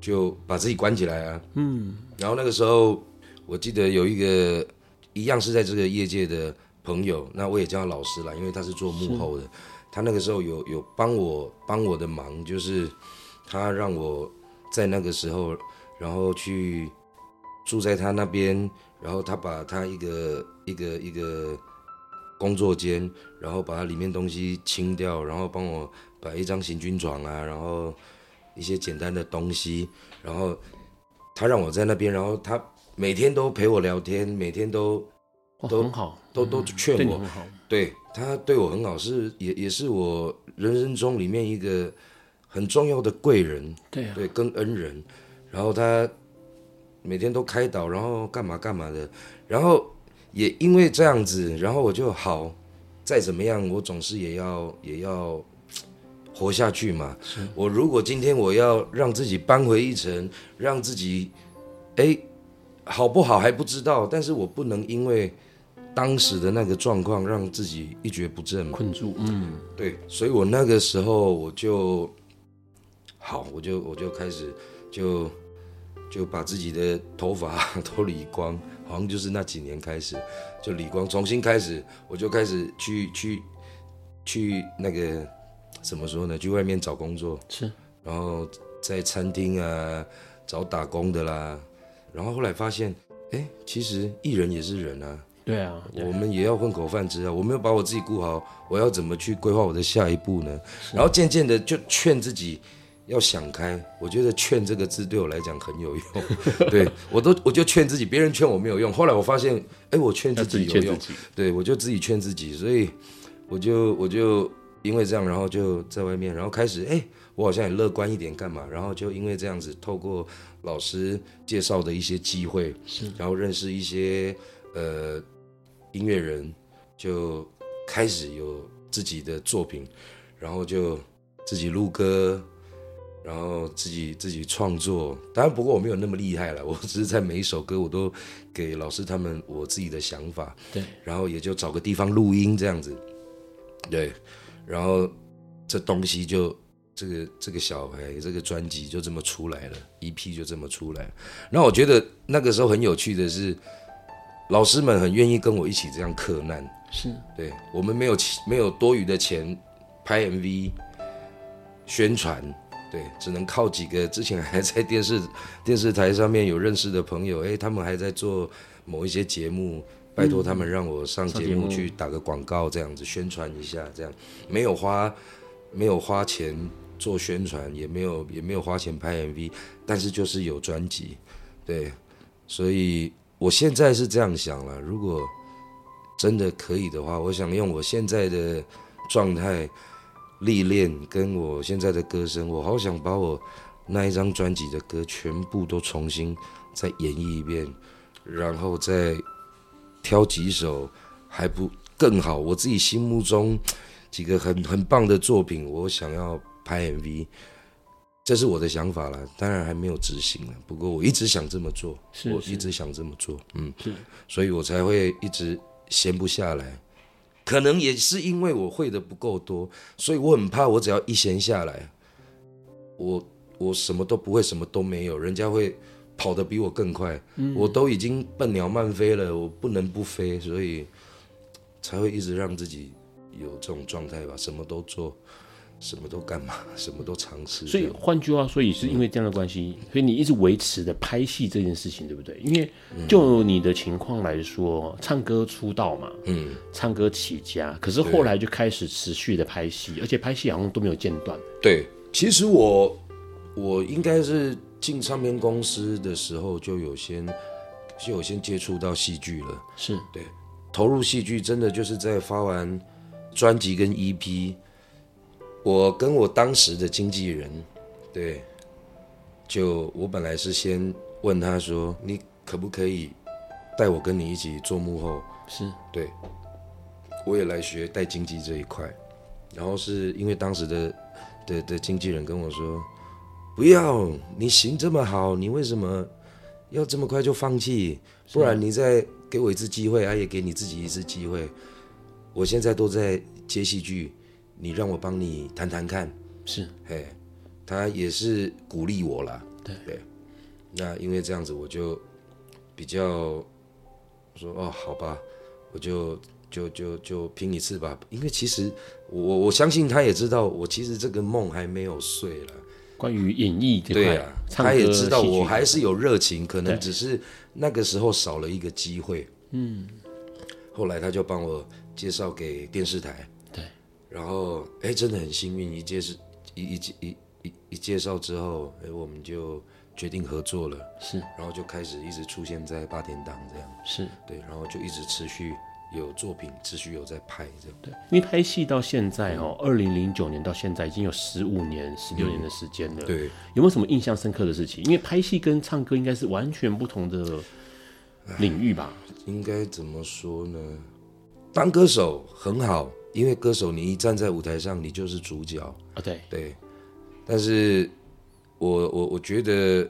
就把自己关起来啊。嗯，然后那个时候我记得有一个一样是在这个业界的朋友，那我也叫他老师啦，因为他是做幕后的，他那个时候有有帮我帮我的忙，就是他让我在那个时候。然后去住在他那边，然后他把他一个一个一个工作间，然后把他里面东西清掉，然后帮我摆一张行军床啊，然后一些简单的东西，然后他让我在那边，然后他每天都陪我聊天，每天都都很好，都都劝我，对他对我很好，是也也是我人生中里面一个很重要的贵人，对啊，对，跟恩人，然后他每天都开导，然后干嘛干嘛的，然后也因为这样子，然后我就好，再怎么样，我总是也要也要活下去嘛。我如果今天我要让自己扳回一城，让自己哎好不好还不知道，但是我不能因为。当时的那个状况让自己一蹶不振嘛，困住，嗯，对，所以我那个时候我就好，我就我就开始就就把自己的头发 都理光，好像就是那几年开始就理光，重新开始，我就开始去去去那个怎么说呢？去外面找工作，是，然后在餐厅啊找打工的啦，然后后来发现，哎，其实艺人也是人啊。对啊，对我们也要混口饭吃啊！我没有把我自己顾好，我要怎么去规划我的下一步呢？然后渐渐的就劝自己要想开。我觉得“劝”这个字对我来讲很有用。对我都我就劝自己，别人劝我没有用。后来我发现，哎，我劝自己有用。对，我就自己劝自己，所以我就我就因为这样，然后就在外面，然后开始哎，我好像也乐观一点，干嘛？然后就因为这样子，透过老师介绍的一些机会，是，然后认识一些呃。音乐人就开始有自己的作品，然后就自己录歌，然后自己自己创作。当然，不过我没有那么厉害了，我只是在每一首歌我都给老师他们我自己的想法。对，然后也就找个地方录音这样子。对，然后这东西就这个这个小孩这个专辑就这么出来了，EP 就这么出来了。然后我觉得那个时候很有趣的是。老师们很愿意跟我一起这样克难，是对我们没有没有多余的钱拍 MV 宣传，对，只能靠几个之前还在电视 电视台上面有认识的朋友，哎，他们还在做某一些节目，拜托他们让我上节目去打个广告，这样子宣传一下，这样没有花没有花钱做宣传，也没有也没有花钱拍 MV，但是就是有专辑，对，所以。我现在是这样想了，如果真的可以的话，我想用我现在的状态历练，跟我现在的歌声，我好想把我那一张专辑的歌全部都重新再演绎一遍，然后再挑几首还不更好，我自己心目中几个很很棒的作品，我想要拍 MV。这是我的想法了，当然还没有执行了。不过我一直想这么做，是是我一直想这么做，嗯，是，所以我才会一直闲不下来。可能也是因为我会的不够多，所以我很怕我只要一闲下来，我我什么都不会，什么都没有，人家会跑得比我更快。嗯，我都已经笨鸟慢飞了，我不能不飞，所以才会一直让自己有这种状态吧，什么都做。什么都干嘛，什么都尝试。所以换句话说，也是因为这样的关系，嗯、所以你一直维持的拍戏这件事情，对不对？因为就你的情况来说，嗯、唱歌出道嘛，嗯，唱歌起家，可是后来就开始持续的拍戏，而且拍戏好像都没有间断。对，其实我我应该是进唱片公司的时候就有先就有先接触到戏剧了，是对，投入戏剧真的就是在发完专辑跟 EP。我跟我当时的经纪人，对，就我本来是先问他说，你可不可以带我跟你一起做幕后？是对，我也来学带经济这一块。然后是因为当时的的的经纪人跟我说，不要，你行这么好，你为什么要这么快就放弃？不然你再给我一次机会，啊，也给你自己一次机会。我现在都在接戏剧。你让我帮你谈谈看，是，嘿，他也是鼓励我啦。对对，那因为这样子，我就比较说哦，好吧，我就就就就拼一次吧。因为其实我我相信他也知道，我其实这个梦还没有碎了。关于演艺这块，对啊，他也知道我还是有热情，可能只是那个时候少了一个机会。嗯，后来他就帮我介绍给电视台。然后，哎，真的很幸运，一介绍，一一一一一介绍之后，哎，我们就决定合作了，是，然后就开始一直出现在八点档这样，是对，然后就一直持续有作品，持续有在拍这样。对，因为拍戏到现在哦，二零零九年到现在已经有十五年、十六年的时间了。对，有没有什么印象深刻的事情？因为拍戏跟唱歌应该是完全不同的领域吧？应该怎么说呢？当歌手很好，因为歌手你一站在舞台上，你就是主角啊。对对，但是。我我我觉得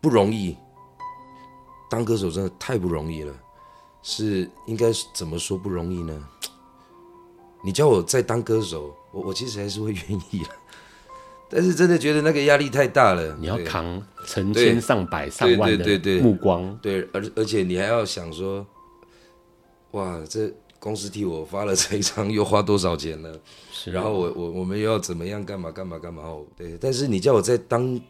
不容易，当歌手真的太不容易了，是应该怎么说不容易呢？你叫我再当歌手，我我其实还是会愿意的，但是真的觉得那个压力太大了。你要扛成千上百上万的目光，对，而而且你还要想说，哇，这。公司替我发了这一张，又花多少钱了？是，然后我我我们又要怎么样？干嘛干嘛干嘛？哦，对。但是你叫我再当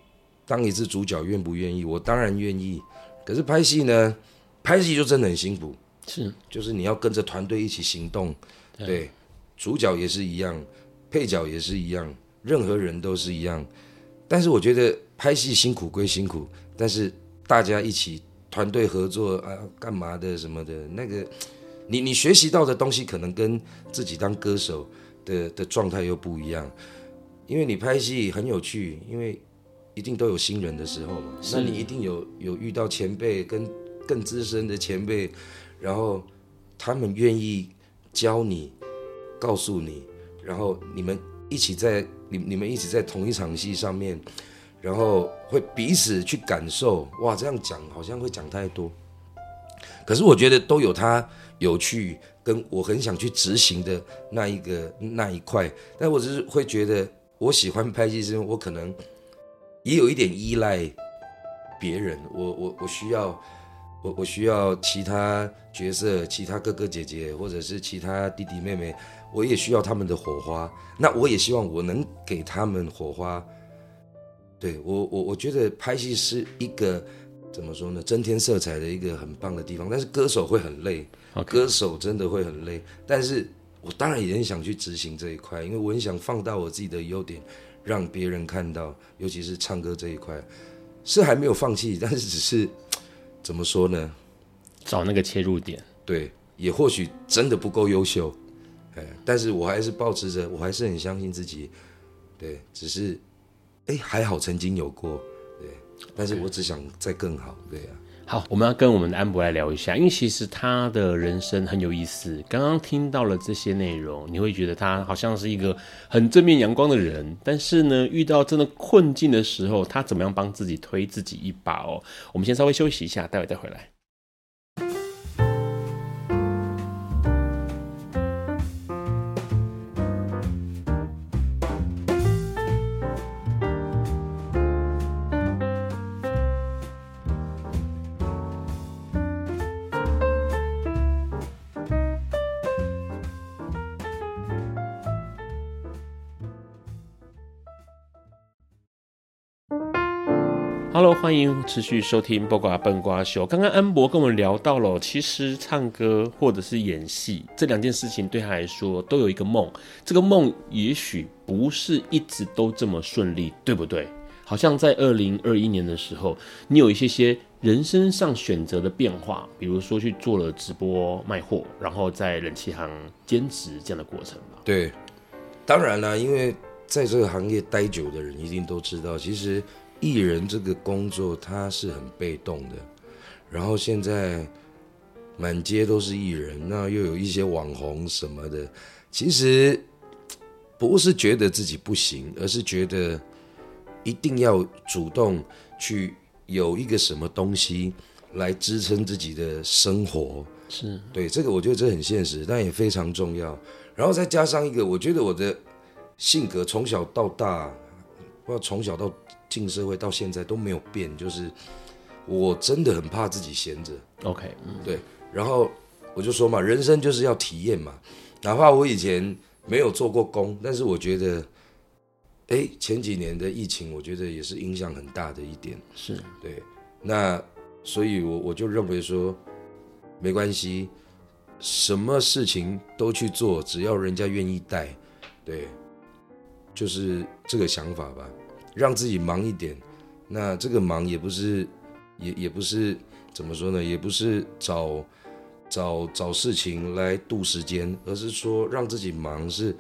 当一次主角，愿不愿意？我当然愿意。可是拍戏呢？拍戏就真的很辛苦。是，就是你要跟着团队一起行动。对，对，主角也是一样，配角也是一样，任何人都是一样。但是我觉得拍戏辛苦归辛苦，但是大家一起团队合作啊，干嘛的什么的，那个。你你学习到的东西可能跟自己当歌手的的状态又不一样，因为你拍戏很有趣，因为一定都有新人的时候嘛，那你一定有有遇到前辈跟更资深的前辈，然后他们愿意教你，告诉你，然后你们一起在你你们一起在同一场戏上面，然后会彼此去感受，哇，这样讲好像会讲太多，可是我觉得都有他。有趣，跟我很想去执行的那一个那一块，但我只是会觉得，我喜欢拍戏，是因为我可能也有一点依赖别人，我我我需要，我我需要其他角色，其他哥哥姐姐，或者是其他弟弟妹妹，我也需要他们的火花，那我也希望我能给他们火花。对，我我我觉得拍戏是一个怎么说呢，增添色彩的一个很棒的地方，但是歌手会很累。歌手真的会很累，但是我当然也很想去执行这一块，因为我很想放大我自己的优点，让别人看到，尤其是唱歌这一块，是还没有放弃，但是只是怎么说呢？找那个切入点，对，也或许真的不够优秀，哎，但是我还是保持着，我还是很相信自己，对，只是，哎，还好曾经有过，对，但是我只想再更好，对呀、啊。好，我们要跟我们的安博来聊一下，因为其实他的人生很有意思。刚刚听到了这些内容，你会觉得他好像是一个很正面阳光的人，但是呢，遇到真的困境的时候，他怎么样帮自己推自己一把哦？我们先稍微休息一下，待会再回来。欢迎持续收听《播瓜笨瓜秀》。刚刚安博跟我们聊到了，其实唱歌或者是演戏这两件事情对他来说都有一个梦。这个梦也许不是一直都这么顺利，对不对？好像在二零二一年的时候，你有一些些人生上选择的变化，比如说去做了直播卖货，然后在冷气行兼职这样的过程吧。对，当然了，因为在这个行业待久的人一定都知道，其实。艺人这个工作，他是很被动的。然后现在满街都是艺人，那又有一些网红什么的。其实不是觉得自己不行，而是觉得一定要主动去有一个什么东西来支撑自己的生活。是对这个，我觉得这很现实，但也非常重要。然后再加上一个，我觉得我的性格从小到大，不知道从小到。进社会到现在都没有变，就是我真的很怕自己闲着。OK，嗯，对。然后我就说嘛，人生就是要体验嘛。哪怕我以前没有做过工，但是我觉得，哎，前几年的疫情，我觉得也是影响很大的一点。是对。那所以我，我我就认为说，没关系，什么事情都去做，只要人家愿意带，对，就是这个想法吧。让自己忙一点，那这个忙也不是，也也不是怎么说呢？也不是找找找事情来度时间，而是说让自己忙是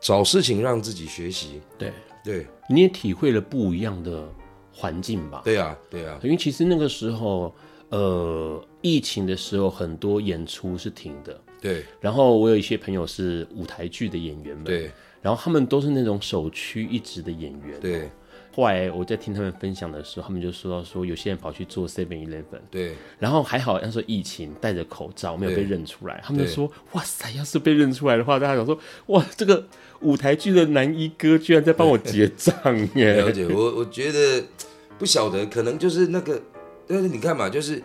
找事情让自己学习。对对，你也体会了不一样的环境吧？对啊，对啊。因为其实那个时候，呃，疫情的时候很多演出是停的。对。然后我有一些朋友是舞台剧的演员们。对。然后他们都是那种首屈一指的演员。对。后来我在听他们分享的时候，他们就说到说，有些人跑去做 Seven Eleven，对，然后还好，那时候疫情戴着口罩没有被认出来，他们就说，哇塞，要是被认出来的话，大家想说，哇，这个舞台剧的男一哥居然在帮我结账耶！了解，我我觉得不晓得，可能就是那个，但是你看嘛，就是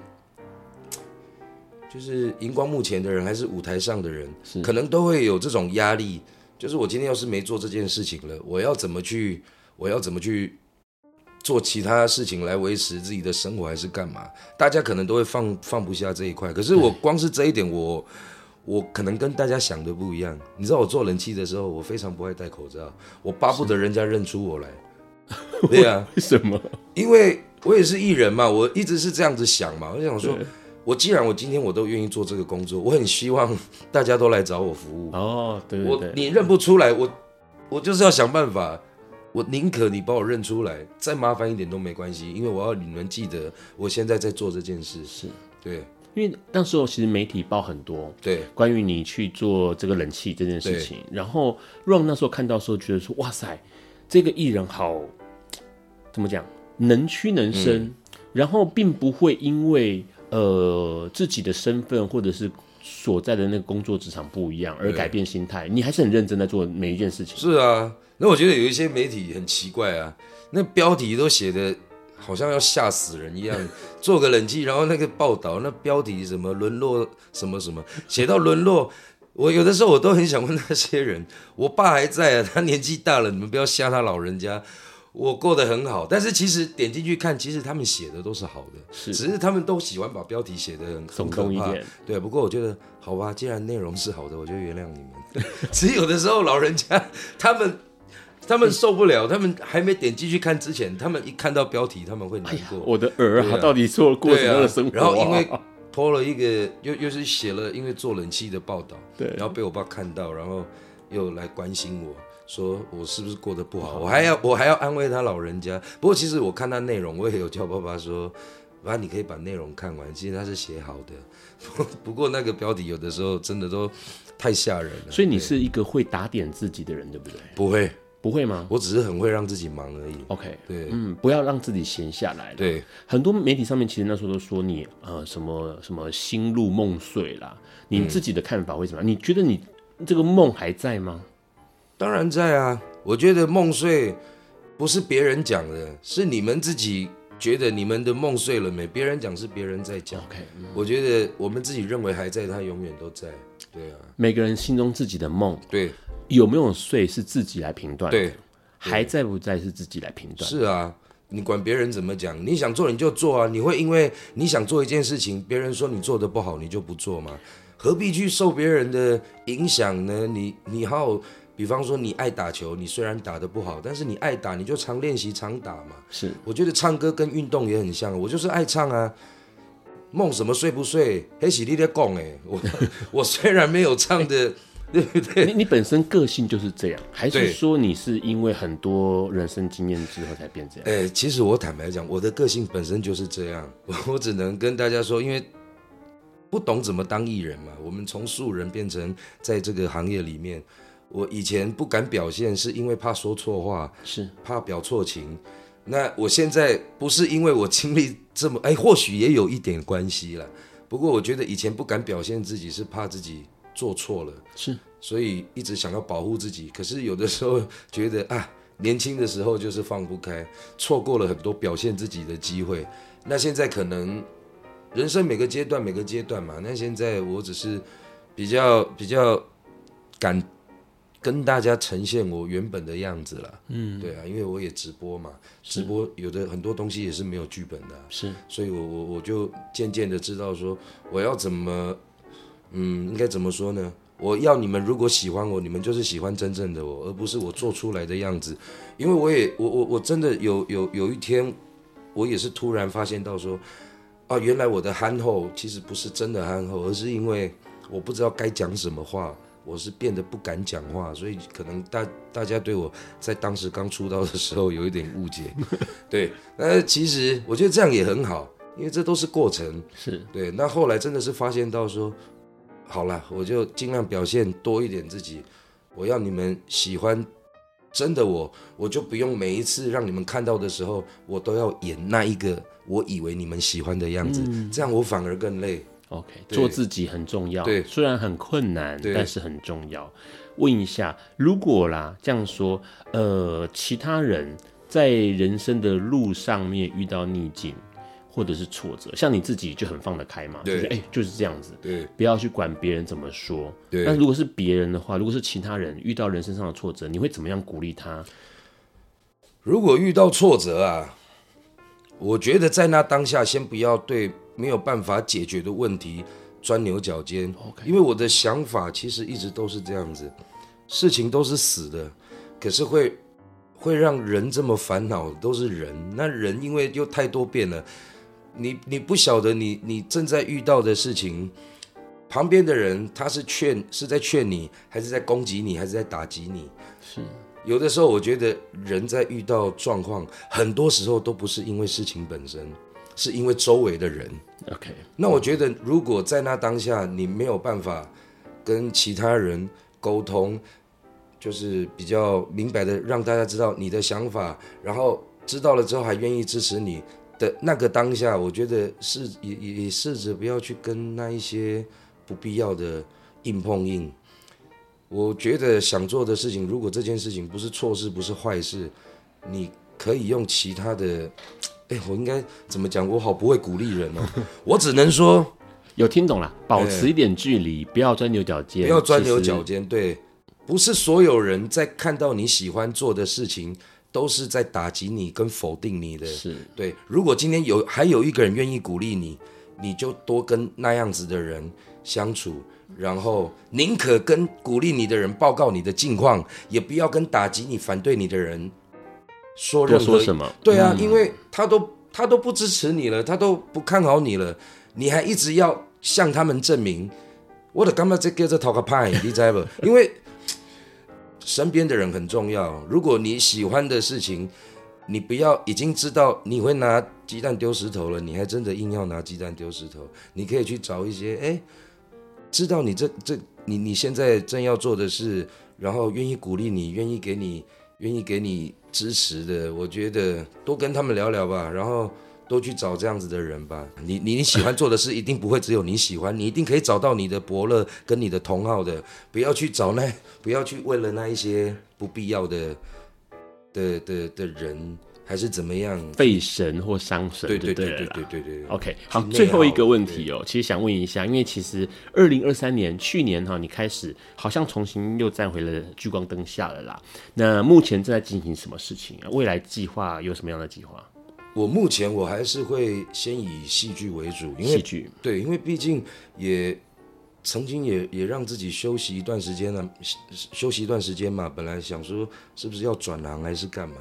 就是荧光幕前的人还是舞台上的人，是可能都会有这种压力，就是我今天要是没做这件事情了，我要怎么去，我要怎么去。做其他事情来维持自己的生活还是干嘛？大家可能都会放放不下这一块。可是我光是这一点，我我可能跟大家想的不一样。你知道我做冷气的时候，我非常不爱戴口罩，我巴不得人家认出我来。对啊，为什么？因为我也是艺人嘛，我一直是这样子想嘛。我想说，我既然我今天我都愿意做这个工作，我很希望 大家都来找我服务。哦，对对对，我你认不出来，我我就是要想办法。我宁可你把我认出来，再麻烦一点都没关系，因为我要你们记得我现在在做这件事。是对，因为那时候其实媒体报很多，对，关于你去做这个冷气这件事情。然后 Ron 那时候看到时候觉得说，哇塞，这个艺人好，怎么讲，能屈能伸，嗯、然后并不会因为呃自己的身份或者是所在的那个工作职场不一样而改变心态，你还是很认真在做每一件事情。是啊。那我觉得有一些媒体很奇怪啊，那标题都写的好像要吓死人一样，做个冷气，然后那个报道那标题什么沦落什么什么，写到沦落，我有的时候我都很想问那些人，我爸还在啊，他年纪大了，你们不要吓他老人家，我过得很好，但是其实点进去看，其实他们写的都是好的，是，只是他们都喜欢把标题写的很耸动一点，对，不过我觉得好吧，既然内容是好的，我就原谅你们，只是有的时候老人家他们。他们受不了，他们还没点进去看之前，他们一看到标题，他们会难过。哎、我的儿啊，啊。到底做过什么样的生活、啊？然后因为拖了一个，又又是写了因为做冷气的报道，对，然后被我爸看到，然后又来关心我说我是不是过得不好，我还要我还要安慰他老人家。不过其实我看他内容，我也有叫爸爸说，爸你可以把内容看完，其实他是写好的。不过那个标题有的时候真的都太吓人了。所以你是一个会打点自己的人，对不对？不会。不会吗？我只是很会让自己忙而已。OK，对，嗯，不要让自己闲下来。对，很多媒体上面其实那时候都说你呃什么什么心路梦碎啦，你自己的看法会怎么样？嗯，你觉得你这个梦还在吗？当然在啊！我觉得梦碎不是别人讲的，是你们自己觉得你们的梦碎了没？别人讲是别人在讲。OK，嗯，我觉得我们自己认为还在，它永远都在。对啊，每个人心中自己的梦。对。有没有碎是自己来评断，对，还在不在是自己来评断。是啊，你管别人怎么讲，你想做你就做啊。你会因为你想做一件事情，别人说你做的不好，你就不做吗？何必去受别人的影响呢？你你好，比方说你爱打球，你虽然打得不好，但是你爱打，你就常练习常打嘛。是，我觉得唱歌跟运动也很像，我就是爱唱啊。梦什么睡不睡？黑喜力在讲哎，我 我虽然没有唱的。对不对？你你本身个性就是这样，还是说你是因为很多人生经验之后才变这样？哎，其实我坦白讲，我的个性本身就是这样。我 我只能跟大家说，因为不懂怎么当艺人嘛，我们从素人变成在这个行业里面，我以前不敢表现，是因为怕说错话，是怕表错情。那我现在不是因为我经历这么，哎，或许也有一点关系了。不过我觉得以前不敢表现自己，是怕自己。做错了是，所以一直想要保护自己。可是有的时候觉得 啊，年轻的时候就是放不开，错过了很多表现自己的机会。那现在可能人生每个阶段每个阶段嘛。那现在我只是比较比较敢跟大家呈现我原本的样子了。嗯，对啊，因为我也直播嘛，直播有的很多东西也是没有剧本的啊，是，所以我我我就渐渐的知道说我要怎么。嗯，应该怎么说呢？我要你们如果喜欢我，你们就是喜欢真正的我，而不是我做出来的样子。因为我也我我我真的有有有一天，我也是突然发现到说，啊，原来我的憨厚其实不是真的憨厚，而是因为我不知道该讲什么话。我是变得不敢讲话，所以可能大大家对我在当时刚出道的时候有一点误解，对。那其实我觉得这样也很好，因为这都是过程，是对。那后来真的是发现到说，好了，我就尽量表现多一点自己。我要你们喜欢真的我，我就不用每一次让你们看到的时候，我都要演那一个我以为你们喜欢的样子，嗯、这样我反而更累。OK，做自己很重要。对，虽然很困难，但是很重要。问一下，如果啦这样说，呃，其他人在人生的路上面遇到逆境或者是挫折，像你自己就很放得开嘛，就是哎、欸，就是这样子，对，不要去管别人怎么说。对，那如果是别人的话，如果是其他人遇到人生上的挫折，你会怎么样鼓励他？如果遇到挫折啊，我觉得在那当下先不要对。没有办法解决的问题，钻牛角尖。因为我的想法其实一直都是这样子，事情都是死的，可是会会让人这么烦恼，都是人。那人因为又太多变了，你你不晓得你你正在遇到的事情，旁边的人他是劝是在劝你，还是在攻击你，还是在打击你？是有的时候我觉得人在遇到状况，很多时候都不是因为事情本身。是因为周围的人，OK。那我觉得，如果在那当下你没有办法跟其他人沟通，就是比较明白的让大家知道你的想法，然后知道了之后还愿意支持你的那个当下，我觉得是也也也试着不要去跟那一些不必要的硬碰硬。我觉得想做的事情，如果这件事情不是错事，不是坏事，你可以用其他的。哎，我应该怎么讲？我好不会鼓励人哦。我只能说，有听懂了，保持一点距离，不要钻牛角尖。不要钻牛角尖，对，不是所有人在看到你喜欢做的事情，都是在打击你跟否定你的。是对。如果今天有还有一个人愿意鼓励你，你就多跟那样子的人相处，然后宁可跟鼓励你的人报告你的近况，也不要跟打击你、反对你的人。说任何说什么？对啊，嗯、因为他都他都不支持你了，他都不看好你了，你还一直要向他们证明。我的干嘛这个这讨个派，你知道不？因为身边的人很重要。如果你喜欢的事情，你不要已经知道你会拿鸡蛋丢石头了，你还真的硬要拿鸡蛋丢石头。你可以去找一些哎，知道你这这你你现在正要做的事，然后愿意鼓励你，愿意给你。愿意给你支持的，我觉得多跟他们聊聊吧，然后多去找这样子的人吧。你你你喜欢做的事，一定不会只有你喜欢，你一定可以找到你的伯乐跟你的同好的。不要去找那，不要去为了那一些不必要的的的的人。还是怎么样费神或伤神？对对对对对对对。OK，好，最后一个问题哦，其实想问一下，因为其实二零二三年去年哈，你开始好像重新又站回了聚光灯下了啦。那目前正在进行什么事情啊？未来计划有什么样的计划？我目前我还是会先以戏剧为主，因为戏剧对，因为毕竟也曾经也也让自己休息一段时间了，休息一段时间嘛。本来想说是不是要转行还是干嘛？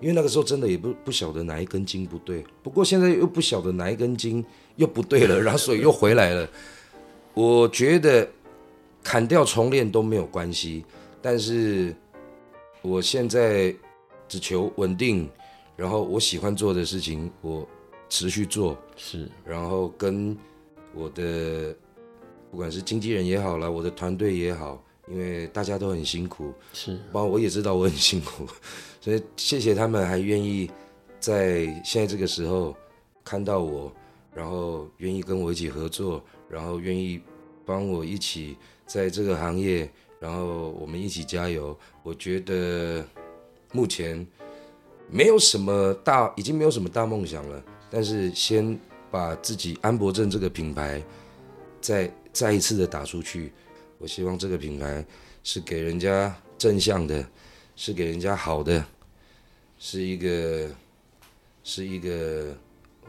因为那个时候真的也不不晓得哪一根筋不对，不过现在又不晓得哪一根筋又不对了，然后所以又回来了。我觉得砍掉重练都没有关系，但是我现在只求稳定，然后我喜欢做的事情我持续做，是，然后跟我的不管是经纪人也好啦，我的团队也好，因为大家都很辛苦，是，包括我也知道我很辛苦。所以谢谢他们还愿意在现在这个时候看到我，然后愿意跟我一起合作，然后愿意帮我一起在这个行业，然后我们一起加油。我觉得目前没有什么大，已经没有什么大梦想了，但是先把自己安博正这个品牌再再一次的打出去。我希望这个品牌是给人家正向的。是给人家好的，是一个，是一个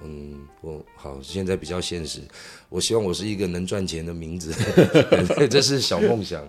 嗯，我好，现在比较现实，我希望我是一个能赚钱的名字，这是小梦想。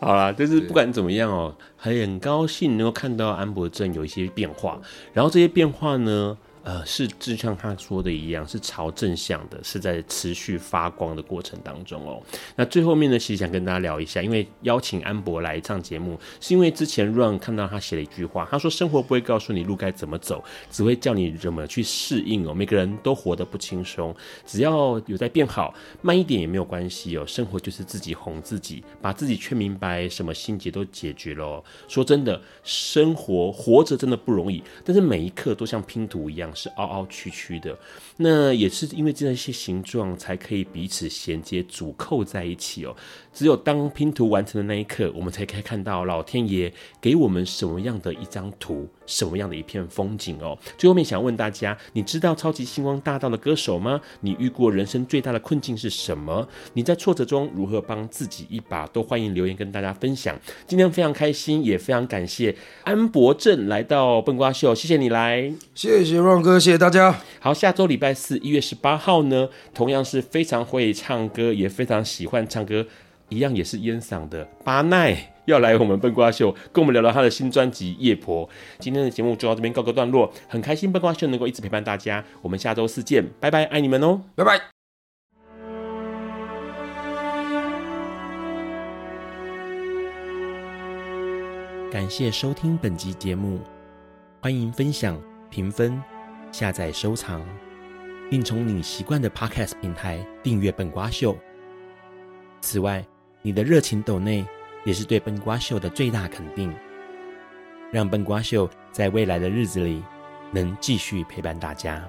好啦，就是不管怎么样哦，很高兴能够看到安博正有一些变化，然后这些变化呢。呃，是就像他说的一样，是朝正向的，是在持续发光的过程当中哦。那最后面呢，其实想跟大家聊一下，因为邀请安博来上节目，是因为之前 run 看到他写了一句话，他说：“生活不会告诉你路该怎么走，只会叫你怎么去适应哦。每个人都活得不轻松，只要有在变好，慢一点也没有关系哦。生活就是自己哄自己，把自己劝明白，什么心结都解决了哦。说真的，生活活着真的不容易，但是每一刻都像拼图一样。”是凹凹曲曲的，那也是因为这样一些形状才可以彼此衔接、组扣在一起哦。只有当拼图完成的那一刻，我们才可以看到老天爷给我们什么样的一张图，什么样的一片风景哦。最后面想问大家，你知道超级星光大道的歌手吗？你遇过人生最大的困境是什么？你在挫折中如何帮自己一把？都欢迎留言跟大家分享。今天非常开心，也非常感谢安博镇来到笨瓜秀，谢谢你来，谢谢 Ron 哥，谢谢大家。好，下周礼拜四一月十八号呢，同样是非常会唱歌，也非常喜欢唱歌。一样也是烟嗓的巴奈要来我们笨瓜秀，跟我们聊聊他的新专辑《夜婆》。今天的节目就到这边告个段落，很开心笨瓜秀能够一直陪伴大家，我们下周四见，拜拜，爱你们哦，拜拜。感谢收听本集节目，欢迎分享、评分、下载、收藏，并从你习惯的 Podcast 平台订阅笨瓜秀。此外，你的热情抖内也是对笨瓜秀的最大肯定，让笨瓜秀在未来的日子里能继续陪伴大家。